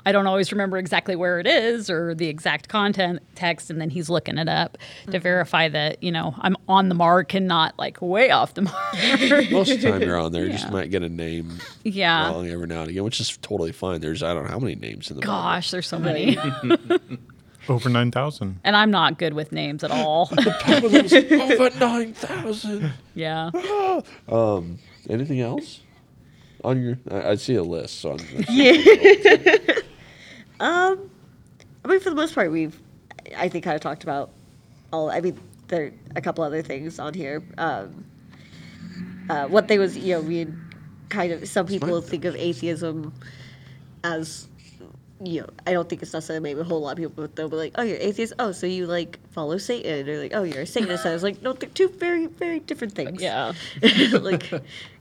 I don't always remember exactly where it is or the exact content text, and then he's looking it up to verify that you know I'm on the mark and not like way off the mark. [LAUGHS] Most of the time you're on there, you just might get a name yeah. wrong every now and again, which is totally fine. There's, I don't know how many names in the Bible. Gosh, there's so many, [LAUGHS] Over 9,000. and I'm not good with names at all. [LAUGHS] Over 9,000. yeah. [GASPS] um, Anything else? On your, I, I see a list. So I'm, [LAUGHS] Um, I mean, for the most part, we've, I think, kind of talked about all. I mean, there are a couple other things on here. Um, uh, one thing was, you know, we had kind of some people think of atheism as, you know, I don't think it's necessarily maybe a whole lot of people, but they'll be like, oh, you're atheist. Oh, so you like follow Satan, or like, oh, you're a Satanist. I was like, no, they're two very, very different things. Yeah. [LAUGHS] like,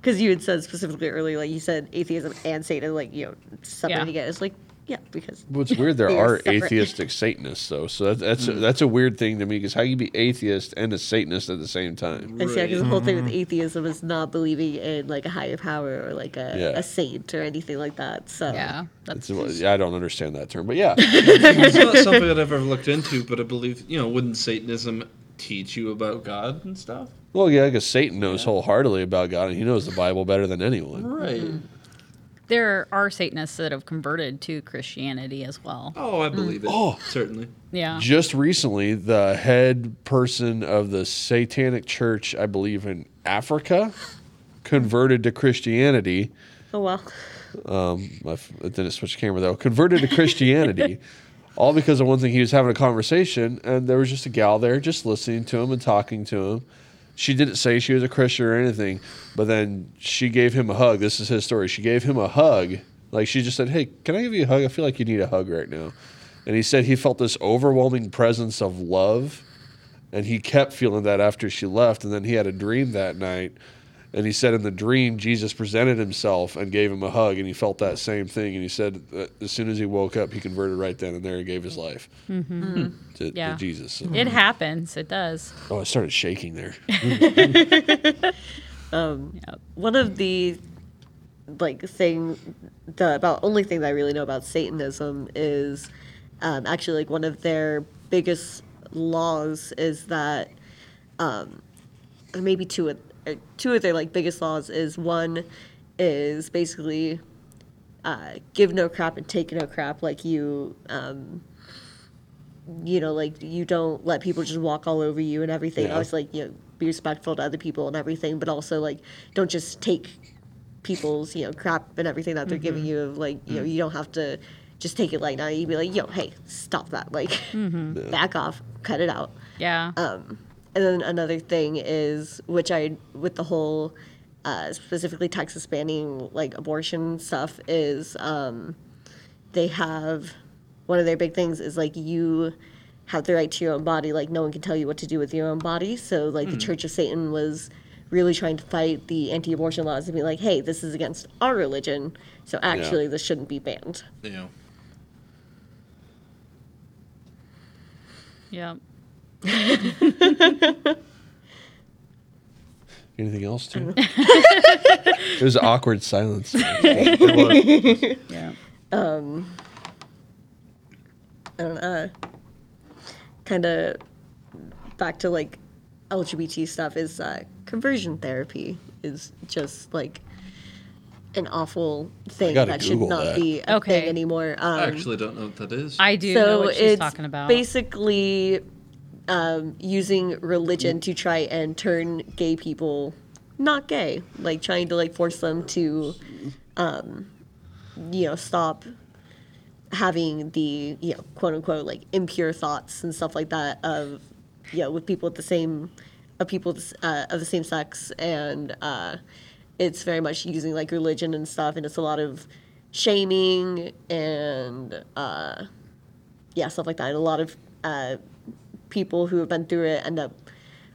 because you had said specifically earlier, like you said atheism and Satan, like you know, something Yeah. it. It's like, yeah, because What's weird, there [LAUGHS] They are separate. atheistic Satanists, though. So that, that's a, that's a weird thing to me because how can you be atheist and a Satanist at the same time? I see, because the whole thing with Mm-hmm. atheism is not believing in like a higher power or like a, Yeah. a saint or anything like that. So Yeah. That's It's, I don't understand that term, but yeah, [LAUGHS] It's not something that I've ever looked into, but I believe, you know, wouldn't Satanism teach you about God and stuff? well, yeah, because Satan knows wholeheartedly about God and he knows the Bible better than anyone. Right. There are Satanists that have converted to Christianity as well. Oh, I believe it. Oh. Certainly. Yeah. Just recently, the head person of the Satanic Church, I believe in Africa, converted to Christianity. oh well, um, I f- I didn't switch camera though. Converted to Christianity, [LAUGHS] all because of one thing. He was having a conversation, and there was just a gal there, just listening to him and talking to him. She didn't say she was a Christian or anything, but then she gave him a hug. This is his story. She gave him a hug, like she just said, "Hey, can I give you a hug? I feel like you need a hug right now." And he said he felt this overwhelming presence of love, and he kept feeling that after she left. And then he had a dream that night and he said in the dream, Jesus presented himself and gave him a hug, and he felt that same thing. And he said that as soon as he woke up, he converted right then and there and gave his life to, to Yeah. Jesus. So- It happens. It does. oh, I started shaking there. [LAUGHS] Yep. one of the like thing the about only thing that I really know about Satanism is um, actually like one of their biggest laws is that um, maybe two of two of their like biggest laws is one is basically uh, give no crap and take no crap like you um, you know like you don't let people just walk all over you and everything. Yeah. always like you know be respectful to other people and everything but also like don't just take people's you know crap and everything that they're giving you of like you know you don't have to just take it like now you'd be like yo hey stop that like back off cut it out. Yeah. um, and then another thing is, which I, with the whole, uh, specifically Texas banning like abortion stuff, is um, they have one of their big things is like you have the right to your own body. Like no one can tell you what to do with your own body. So like the Church of Satan was really trying to fight the anti-abortion laws and be like, hey, this is against our religion. So actually, this shouldn't be banned. Yeah. yeah. [LAUGHS] Anything else, too? it was awkward silence. Yeah. Um. I don't uh. Kind of back to like LGBT stuff is uh, conversion therapy is just like an awful thing gotta that should not that. be a Okay. thing anymore. Um, I actually don't know what that is. I do know so what she's it's talking about. basically um, using religion to try and turn gay people not gay, like trying to like force them to, um, you know, stop having the you know quote unquote like impure thoughts and stuff like that of you know with people with the same of people uh, of the same sex. And uh, it's very much using like religion and stuff and it's a lot of shaming and uh, yeah stuff like that. And a lot of uh, people who have been through it end up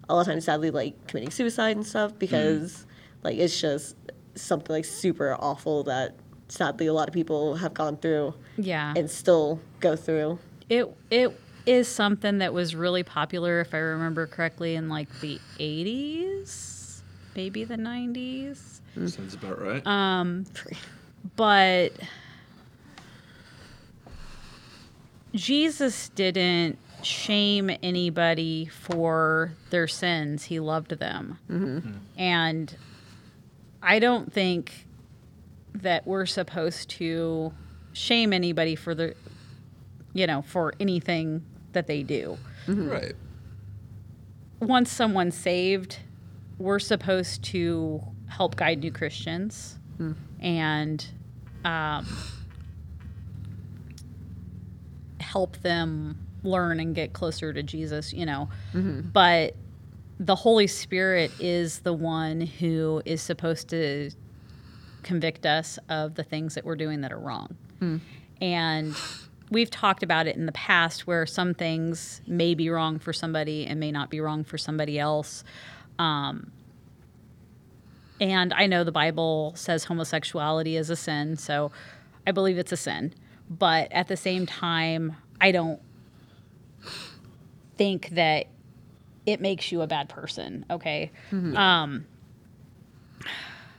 a lot of times sadly like committing suicide and stuff because like it's just something like super awful that sadly a lot of people have gone through yeah. and still go through. It it is something that was really popular, if I remember correctly, in like the '80s, maybe the '90s. Sounds about right. Um, but Jesus didn't shame anybody for their sins. He loved them. Mm-hmm. And I don't think that we're supposed to shame anybody for the, you know, for anything that they do. Mm-hmm. right. Once someone's saved, we're supposed to help guide new Christians mm. and um, help them learn and get closer to Jesus, you know. But the Holy Spirit is the one who is supposed to convict us of the things that we're doing that are wrong. And we've talked about it in the past where some things may be wrong for somebody and may not be wrong for somebody else. Um, and I know the Bible says homosexuality is a sin, so I believe it's a sin. But at the same time, I don't think that it makes you a bad person, okay? Um,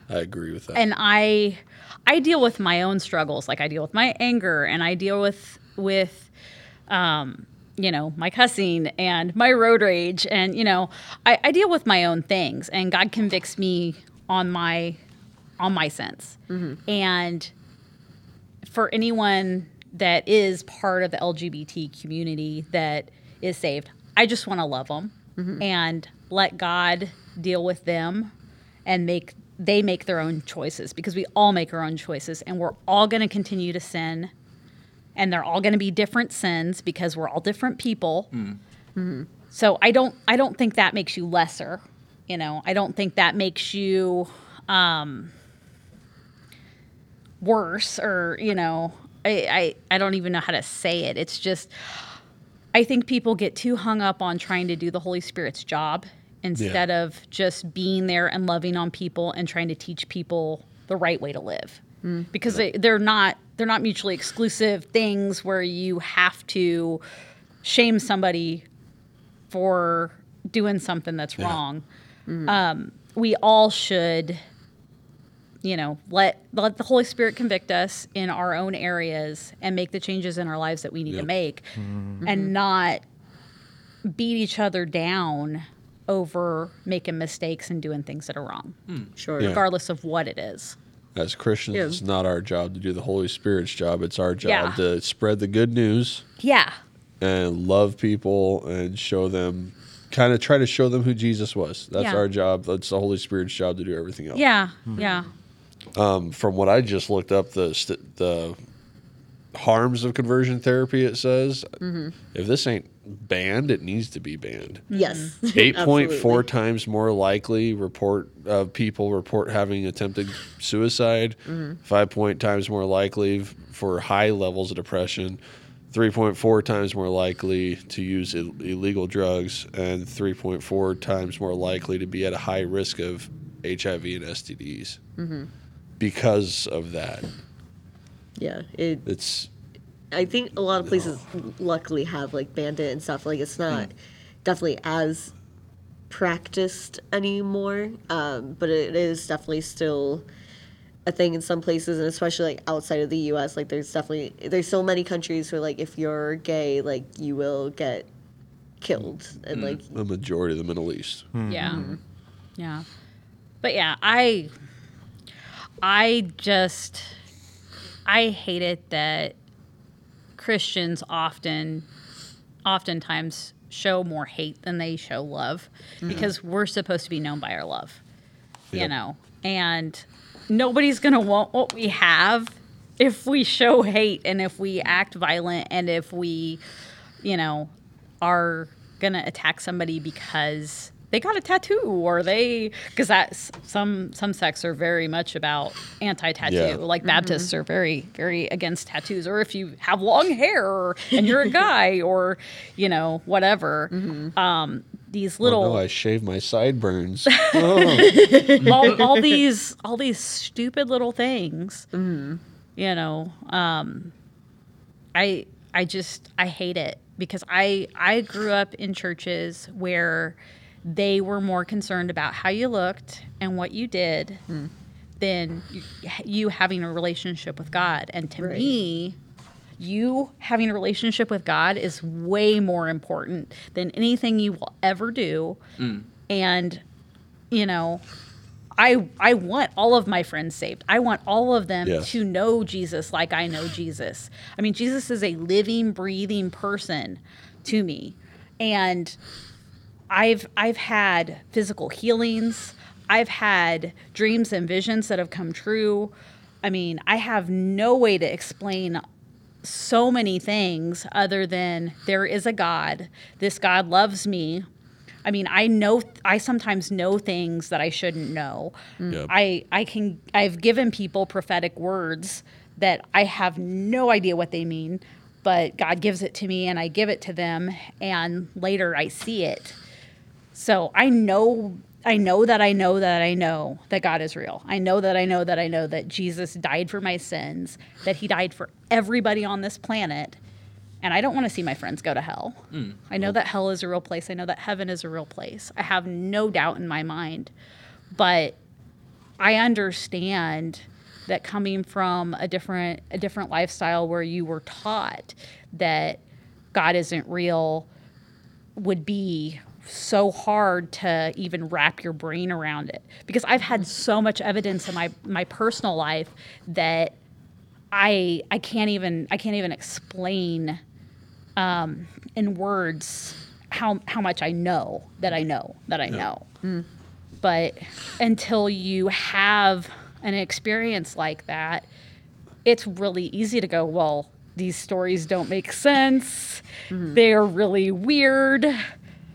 I agree with that. and I I deal with my own struggles. Like I deal with my anger and I deal with with um you know my cussing and my road rage and you know I, I deal with my own things and God convicts me on my on my sins and for anyone that is part of the LGBT community that is saved. I just want to love them mm-hmm. and let God deal with them and make they make their own choices because we all make our own choices and we're all going to continue to sin and they're all going to be different sins because we're all different people. Mm. Mm-hmm. So i don't i don't think that makes you lesser you know? I don't think that makes you um worse or you know I, I i don't even know how to say it. It's just I think people get too hung up on trying to do the Holy Spirit's job instead of just being there and loving on people and trying to teach people the right way to live. Because they, they're not they're not mutually exclusive things where you have to shame somebody for doing something that's wrong. Um, we all should you know let let the holy spirit convict us in our own areas and make the changes in our lives that we need Yep. to make mm-hmm. and not beat each other down over making mistakes and doing things that are wrong, hmm. Sure. Yeah. regardless of what it is. As Christians, Yeah. it's not our job to do the Holy Spirit's job. It's our job Yeah. to spread the good news Yeah. and love people and show them, kind of try to show them who Jesus was. That's Yeah. our job. That's the Holy Spirit's job to do everything else. Yeah. Yeah. Um, from what I just looked up, the st- the harms of conversion therapy. It says Mm-hmm. if this ain't banned, it needs to be banned. Yes. Eight point four [LAUGHS] times more likely report uh, people report having attempted suicide. Mm-hmm. point times more likely f- for high levels of depression. 3.4 times more likely to use Ill- illegal drugs and 3.4 times more likely to be at a high risk of HIV and STDs Mm-hmm. Because of that. Yeah. It, It's I think a lot of places luckily have like bandit and stuff. Like it's hmm. not definitely as practiced anymore, um, but it is definitely still a thing in some places, and especially like outside of the U.S. Like there's definitely there's so many countries where like if you're gay, like you will get killed, and hmm. like the majority of the Middle East. Hmm. Yeah. Yeah. But yeah, I I just I hate it that Christians often oftentimes show more hate than they show love mm-hmm. because we're supposed to be known by our love. You know. And nobody's going to want what we have if we show hate and if we act violent and if we you know, are gonna attack somebody because they got a tattoo or they because that's some some sects are very much about anti-tattoo. Yeah. Like Baptists are very very against tattoos. Or if you have long hair and you're a guy [LAUGHS] or you know whatever. Um, these little Oh, no, I shave my sideburns. [LAUGHS] all, all [LAUGHS] these all these stupid little things you know um i i just i hate it because i i grew up in churches where they were more concerned about how you looked and what you did hmm. than you, you having a relationship with god and to Right. me you having a relationship with God is way more important than anything you will ever do. Hmm. And, you know, I I want all of my friends saved. I want all of them Yes. to know Jesus like I know Jesus. I mean, Jesus is a living, breathing person to me. And I've I've had physical healings. I've had dreams and visions that have come true. I mean, I have no way to explain so many things other than there is a God. This God loves me. I mean, I know I sometimes know things that I shouldn't know. Yep. I I can I've given people prophetic words that I have no idea what they mean, but God gives it to me and I give it to them and later I see it. So I know I know that I know that I know that God is real. I know that I know that I know that Jesus died for my sins, that he died for everybody on this planet. And I don't want to see my friends go to hell. Mm, I know that hell is a real place. I know that heaven is a real place. I have no doubt in my mind. But I understand that coming from a different a different lifestyle where you were taught that God isn't real would be so hard to even wrap your brain around it because I've had so much evidence in my my personal life that I I can't even I can't even explain um, in words how how much I know that I know that I know. But until you have an experience like that, it's really easy to go, well, these stories don't make sense. They're really weird.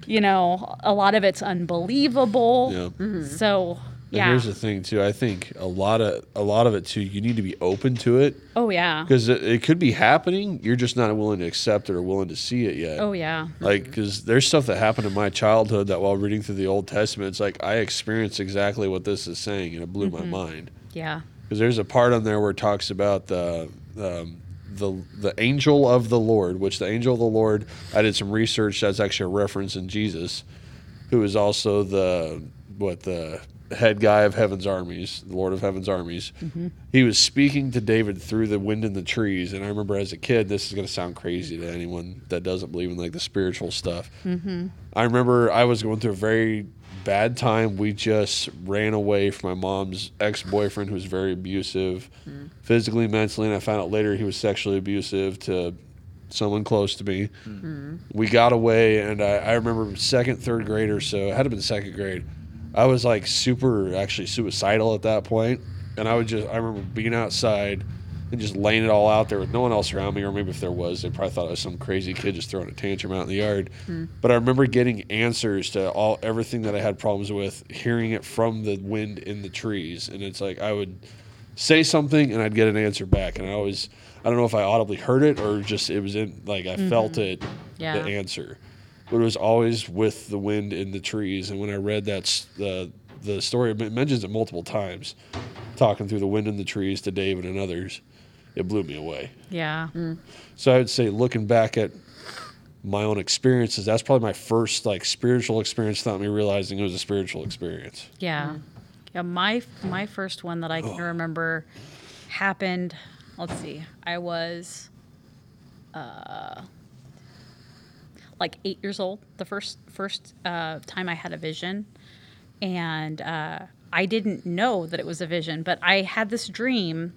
You know, a lot of it's unbelievable. Yeah. So, yeah. And yeah. here's the thing too. I think a lot of a lot of it too. You need to be open to it oh, yeah. because it, it could be happening. You're just not willing to accept it or willing to see it yet. Oh, yeah. Like, because there's stuff that happened in my childhood that while reading through the Old Testament, it's like I experienced exactly what this is saying, and it blew Mm-hmm. my mind. Yeah. Because there's a part on there where it talks about the um, the the angel of the Lord, which the angel of the Lord. I did some research. That's actually a reference in Jesus, who is also the what the head guy of heaven's armies, the Lord of heaven's armies. Mm-hmm. He was speaking to David through the wind in the trees, and I remember as a kid, this is going to sound crazy to anyone that doesn't believe in like the spiritual stuff. Mm-hmm. I remember I was going through a very bad time. We just ran away from my mom's ex boyfriend, who was very abusive, hmm. physically, mentally, and I found out later he was sexually abusive to someone close to me. Hmm. We got away, and I, I remember second, third grade or so. It had to have been second grade. I was like super, actually suicidal at that point, and I would just I remember being outside and just laying it all out there with no one else around me, or maybe if there was, they probably thought I was some crazy kid just throwing a tantrum out in the yard. Hmm. But I remember getting answers to all everything that I had problems with, hearing it from the wind in the trees, and it's like I would say something and I'd get an answer back, and I always I don't know if I audibly heard it or just it was in like I mm-hmm. felt it Yeah. the answer, but it was always with the wind in the trees. And when I read that the the story, it mentions it multiple times, talking through the wind in the trees to David and others, it blew me away. Yeah. So I would say, looking back at my own experiences, that's probably my first like spiritual experience without me realizing it was a spiritual experience. Yeah. Yeah, my my first one that I can remember happened, let's see. I was uh like 8 years old the first first uh time I had a vision and uh I didn't know that it was a vision, but I had this dream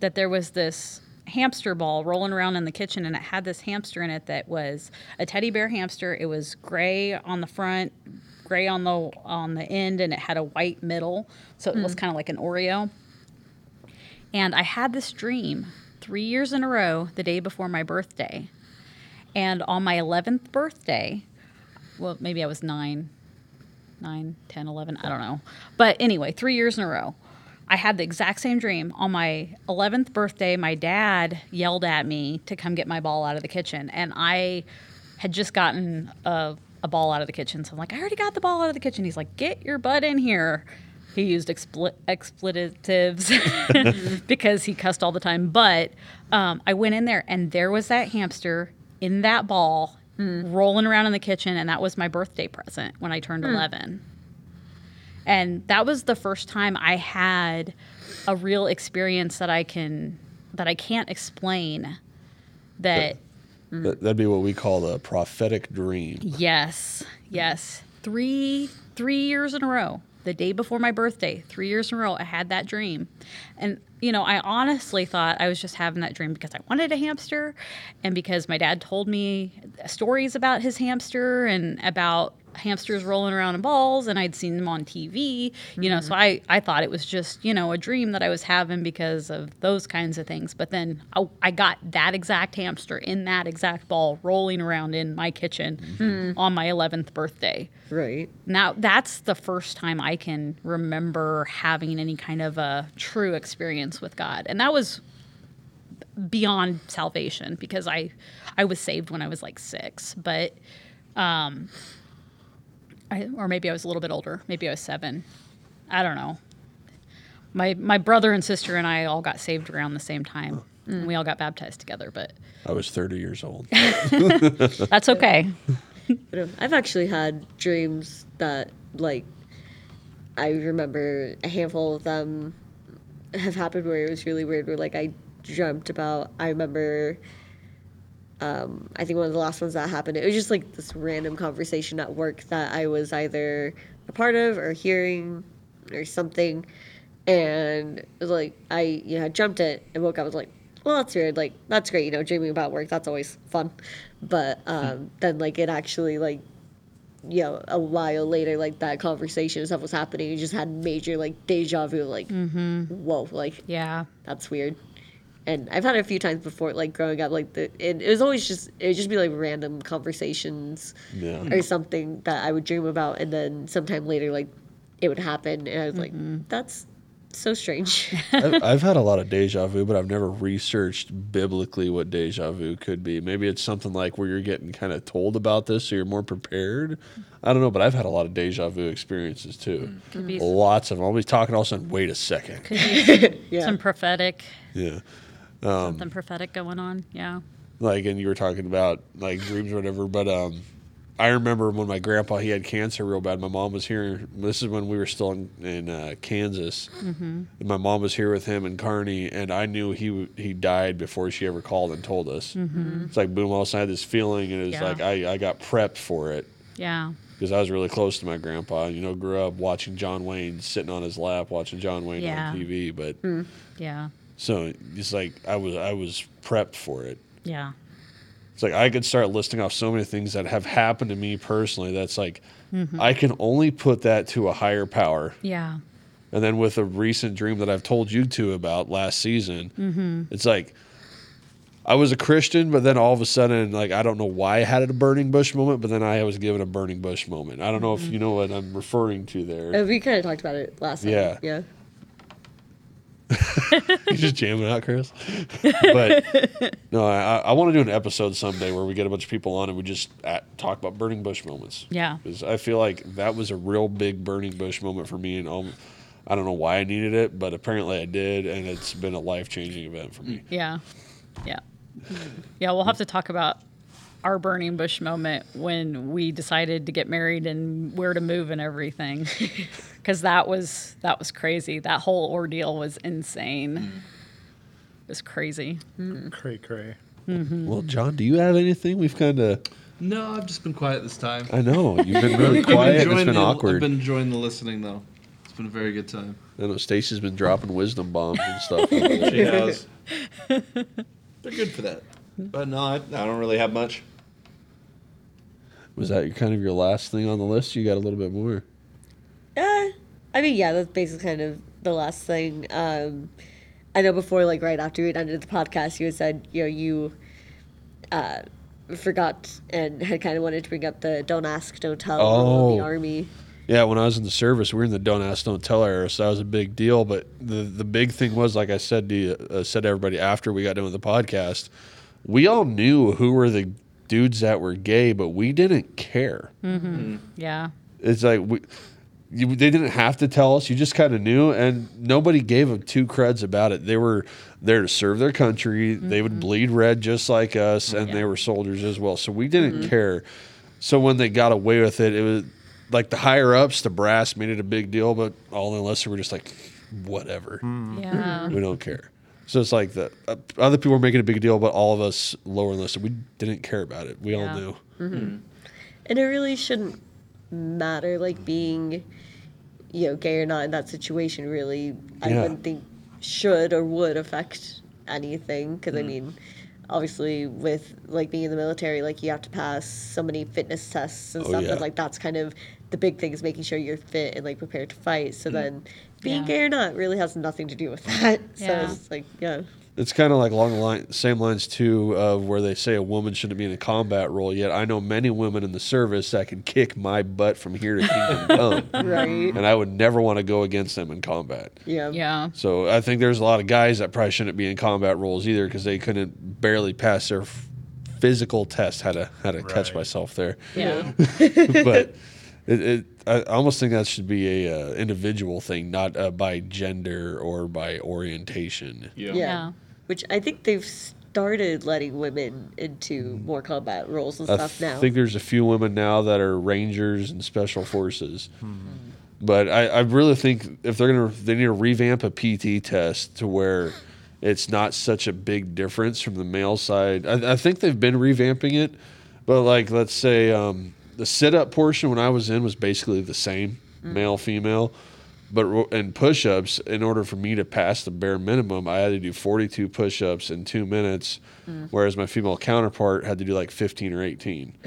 that there was this hamster ball rolling around in the kitchen and it had this hamster in it that was a teddy bear hamster. It was gray on the front, gray on the on the end and it had a white middle. So it was kind of like an Oreo. And I had this dream 3 years in a row the day before my birthday. And on my 11th birthday, well, maybe I was 9, 9, 10, 11, I don't know. But anyway, three years in a row. I had the exact same dream. On my 11th birthday, my dad yelled at me to come get my ball out of the kitchen. And I had just gotten a, a ball out of the kitchen. So I'm like, I already got the ball out of the kitchen. He's like, get your butt in here. He used expl- expletives [LAUGHS] [LAUGHS] because he cussed all the time. But um, I went in there and there was that hamster in that ball rolling around in the kitchen. And that was my birthday present when I turned 11 and that was the first time i had a real experience that i can that i can't explain that That, that'd be what we call the prophetic dream. yes yes. Three three years in a row. The day before my birthday three years in a row i had that dream. And you know i honestly thought i was just having that dream because i wanted a hamster and because my dad told me stories about his hamster and about hamsters rolling around in balls and i'd seen them on tv you know so i i thought it was just you know a dream that i was having because of those kinds of things. But then i, I got that exact hamster in that exact ball rolling around in my kitchen on my 11th birthday. Right. now that's the first time I can remember having any kind of a true experience with God, and that was beyond salvation because I I was saved when I was like six, but um, I, or maybe I was a little bit older, maybe I was seven, I don't know. My my brother and sister and I all got saved around the same time. And we all got baptized together, but I was 30 years old. [LAUGHS] that's okay. Um, I've actually had dreams that, like, I remember a handful of them have happened where it was really weird. Where like I dreamt about. I remember. Um, I think one of the last ones that happened. It was just like this random conversation at work that I was either a part of or hearing or something, and it was like I you know jumped it and woke up. I was like, well, that's weird. Like that's great. You know, dreaming about work. That's always fun. But um, then like it actually like you know, a while later, like that conversation and stuff was happening, you just had major like deja vu, like, whoa, like Yeah. that's weird. And I've had it a few times before, like growing up, like the it, it was always just it would just be like random conversations Yeah. or something that I would dream about, and then sometime later, like it would happen, and I was like, mm-hmm. that's so strange. [LAUGHS] I've, I've had a lot of deja vu, but I've never researched biblically what deja vu could be. Maybe it's something like where you're getting kind of told about this, so you're more prepared. I don't know, but I've had a lot of deja vu experiences too. Mm. Could be Lots of them. I'll be talking all of a sudden. Wait a second. [LAUGHS] yeah, some prophetic, Yeah. Something prophetic going on. Yeah. like and you were talking about like dreams or whatever but um I remember when my grandpa he had cancer real bad. My mom was here. This is when we were still in, in uh, Kansas. And my mom was here with him and Carney, and I knew he he died before she ever called and told us. It's like boom! All of a sudden I had this feeling, and it was Yeah. like I, I got prepped for it Yeah. because I was really close to my grandpa. You know, grew up watching John Wayne, sitting on his lap, watching John Wayne Yeah. on TV. But Yeah. So it's like I was I was prepped for it. Yeah. It's like I could start listing off so many things that have happened to me personally. That's like mm-hmm. I can only put that to a higher power. Yeah. And then with a recent dream that I've told you two about last season, mm-hmm. it's like I was a Christian, but then all of a sudden, like I don't know why I had a burning bush moment, but then I was given a burning bush moment. I don't know if mm-hmm. you know what I'm referring to there. Uh, we kind of talked about it last time. Yeah. Yeah. [LAUGHS] you just jamming out, Chris. [LAUGHS] but no, I, I want to do an episode someday where we get a bunch of people on and we just at, talk about burning bush moments. Yeah. because I feel like that was a real big burning bush moment for me, and um, I don't know why I needed it, but apparently I did, and it's been a life changing event for me. Yeah. Yeah. Yeah, we'll have to talk about our burning bush moment when we decided to get married and where to move and everything. [LAUGHS] Cuz that was that was crazy. That whole ordeal was insane. Mm. It was crazy. Mm. Cray cray. Mm-hmm. Well, Jon, do you have anything? We've kind of, No, I've just been quiet this time. I know you've been [LAUGHS] really quiet. It's been the, awkward. I've been enjoying the listening though. It's been a very good time. I know Stacy's been dropping wisdom bombs and stuff. [LAUGHS] She has. They're good for that. But no, I, I don't really have much. Was that kind of your last thing on the list? You got a little bit more. Uh, I mean, yeah, that's basically kind of the last thing. Um, I know before, like right after we ended the podcast, you had said, you know, you uh, forgot and had kind of wanted to bring up the "don't ask, don't tell" in the Oh. army. Yeah, when I was in the service, we were in the don't ask, don't tell era, so that was a big deal. But the the big thing was, like I said to you, uh, said to everybody after we got done with the podcast, we all knew who were the dudes that were gay, but we didn't care. Mm-hmm. Mm-hmm. Yeah. It's like we. You, they didn't have to tell us. You just kind of knew, and nobody gave them two creds about it. They were there to serve their country. They would mm-hmm. bleed red just like us, and they were soldiers as well. So we didn't care. So when they got away with it, it was like the higher ups, the brass made it a big deal, but all the enlisted were just like, whatever, Yeah. we don't care. So it's like the uh, other people were making a big deal, but all of us lower enlisted, we didn't care about it. We Yeah. all knew. Mm-hmm. And it really shouldn't matter, like being, you know, gay or not in that situation. Really, I Yeah. wouldn't think should or would affect anything. Because I mm. mean, obviously, with like being in the military, like you have to pass so many fitness tests and Oh, stuff. yeah. And like that's kind of the big thing is making sure you're fit and like prepared to fight. So mm. then, being Yeah. gay or not really has nothing to do with that. [LAUGHS] So Yeah. it's like, yeah. It's kind of like along the line, same lines too, of where they say a woman shouldn't be in a combat role. Yet I know many women in the service that can kick my butt from here to Kingdom [LAUGHS] Come, Right. and I would never want to go against them in combat. Yeah. Yeah. So I think there's a lot of guys that probably shouldn't be in combat roles either because they couldn't barely pass their f- physical test. How to had to catch myself there, Yeah. [LAUGHS] but. It, it, I almost think that should be a uh, individual thing, not uh, by gender or by orientation. Yeah. Yeah. Which I think they've started letting women into more combat roles and I stuff now. I think there's a few women now that are rangers and special forces. But I, I really think if they're gonna, they need to revamp a PT test to where it's not such a big difference from the male side. I, I think they've been revamping it, but like let's say um, the sit up portion when I was in was basically the same, mm. male female. But ro- in push ups, in order for me to pass the bare minimum, I had to do 42 push ups in two minutes, mm. whereas my female counterpart had to do like 15 or 18. [LAUGHS]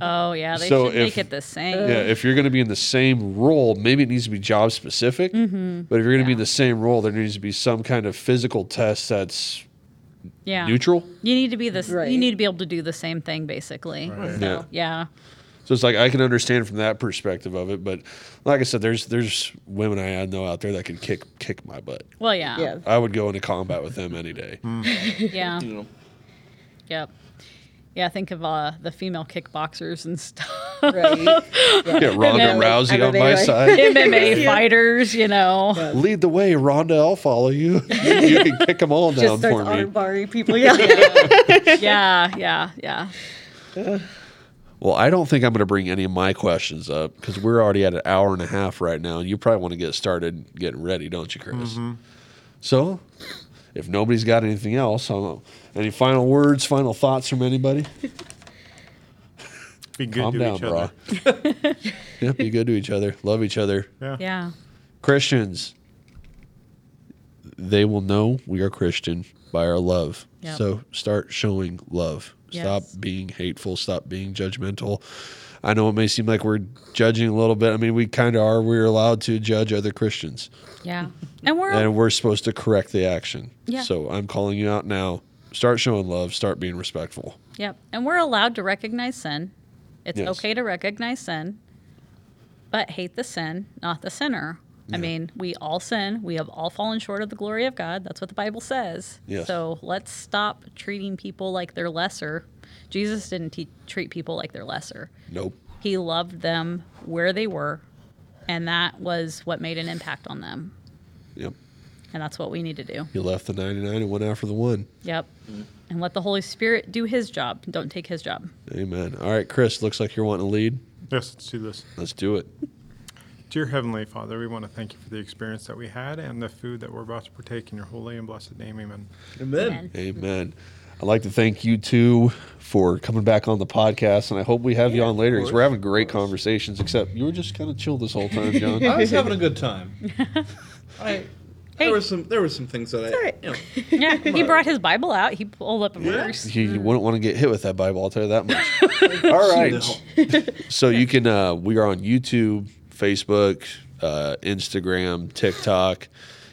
Oh [LAUGHS] yeah. They So should make it the same. Yeah, if you're going to be in the same role, maybe it needs to be job specific. Mm-hmm. But if you're going to be in the same role, there needs to be some kind of physical test that's Yeah. neutral. You need to be this. Right. You need to be able to do the same thing, basically. Yeah. So, yeah. So it's like I can understand from that perspective of it, but like I said, there's there's women I know out there that can kick kick my butt. Well, yeah. yeah. I would go into combat with them any day. [LAUGHS] Yeah. You know, Yep. Yeah. Think of uh, the female kickboxers and stuff. Right. [LAUGHS] Yeah. Get Ronda MMA, Rousey on my right? side. [LAUGHS] MMA fighters, you know. Lead the way, Ronda. I'll follow you. you, you can kick them all down Just starts for me. arm barring people. Yeah. Yeah. Yeah. Yeah. Well, I don't think I'm going to bring any of my questions up because we're already at an hour and a half right now, and you probably want to get started getting ready, don't you, Chris? Mm-hmm. So, if nobody's got anything else, I don't. Any final words, final thoughts from anybody? Be good Calm to down, each bro. other. [LAUGHS] yeah, be good to each other. Love each other. Yeah. Yeah. Christians, they will know we are Christian by our love. Yep. So start showing love. Stop being hateful. Stop being judgmental. I know it may seem like we're judging a little bit. I mean, we kind of are. We're allowed to judge other Christians, Yeah. And we're and we're supposed to correct the action. Yeah. So I'm calling you out now. Start showing love. Start being respectful. Yep. And we're allowed to recognize sin. It's Yes. okay to recognize sin, but hate the sin, not the sinner. I mean, we all sin. We have all fallen short of the glory of God. That's what the Bible says. Yes. So let's stop treating people like they're lesser. Jesus didn't te- treat people like they're lesser. Nope. He loved them where they were, and that was what made an impact on them. Yep. And that's what we need to do. You left the 99 and went after the one. Yep. And let the Holy Spirit do his job. Don't take his job. Amen. All right, Chris, looks like you're wanting to lead. Yes, let's do this. Let's do it. Dear Heavenly Father, we want to thank you for the experience that we had and the food that we're about to partake in your holy and blessed name. Amen. Amen. Amen. I'd like to thank you two for coming back on the podcast, and I hope we have you on later because we're having great conversations. Except you were just kind of chill this whole time, [LAUGHS] Jon. I was having a good time. [LAUGHS] I, Hey. there were some there were some things that I alright. you know, [LAUGHS] Yeah, he brought his Bible out. He pulled up a Yeah. verse. you wouldn't want to get hit with that Bible. I'll tell you that much. All right. So you can. Uh, we are on YouTube, Facebook, uh, Instagram, TikTok.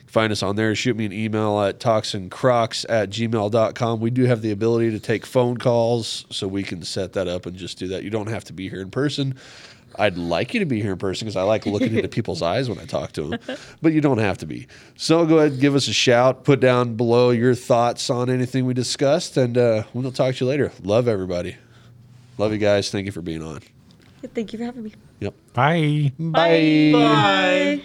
Find us on there. Shoot me an email at talksncrocs at gmail.com. We do have the ability to take phone calls, so we can set that up and just do that. You don't have to be here in person. I'd like you to be here in person because I like looking into people's eyes when I talk to them, [LAUGHS] but you don't have to be. So go ahead and give us a shout. Put down below your thoughts on anything we discussed, and uh, we'll talk to you later. Love everybody. Love you guys. Thank you for being on. Thank you for having me. Yep. Bye. Bye. Bye.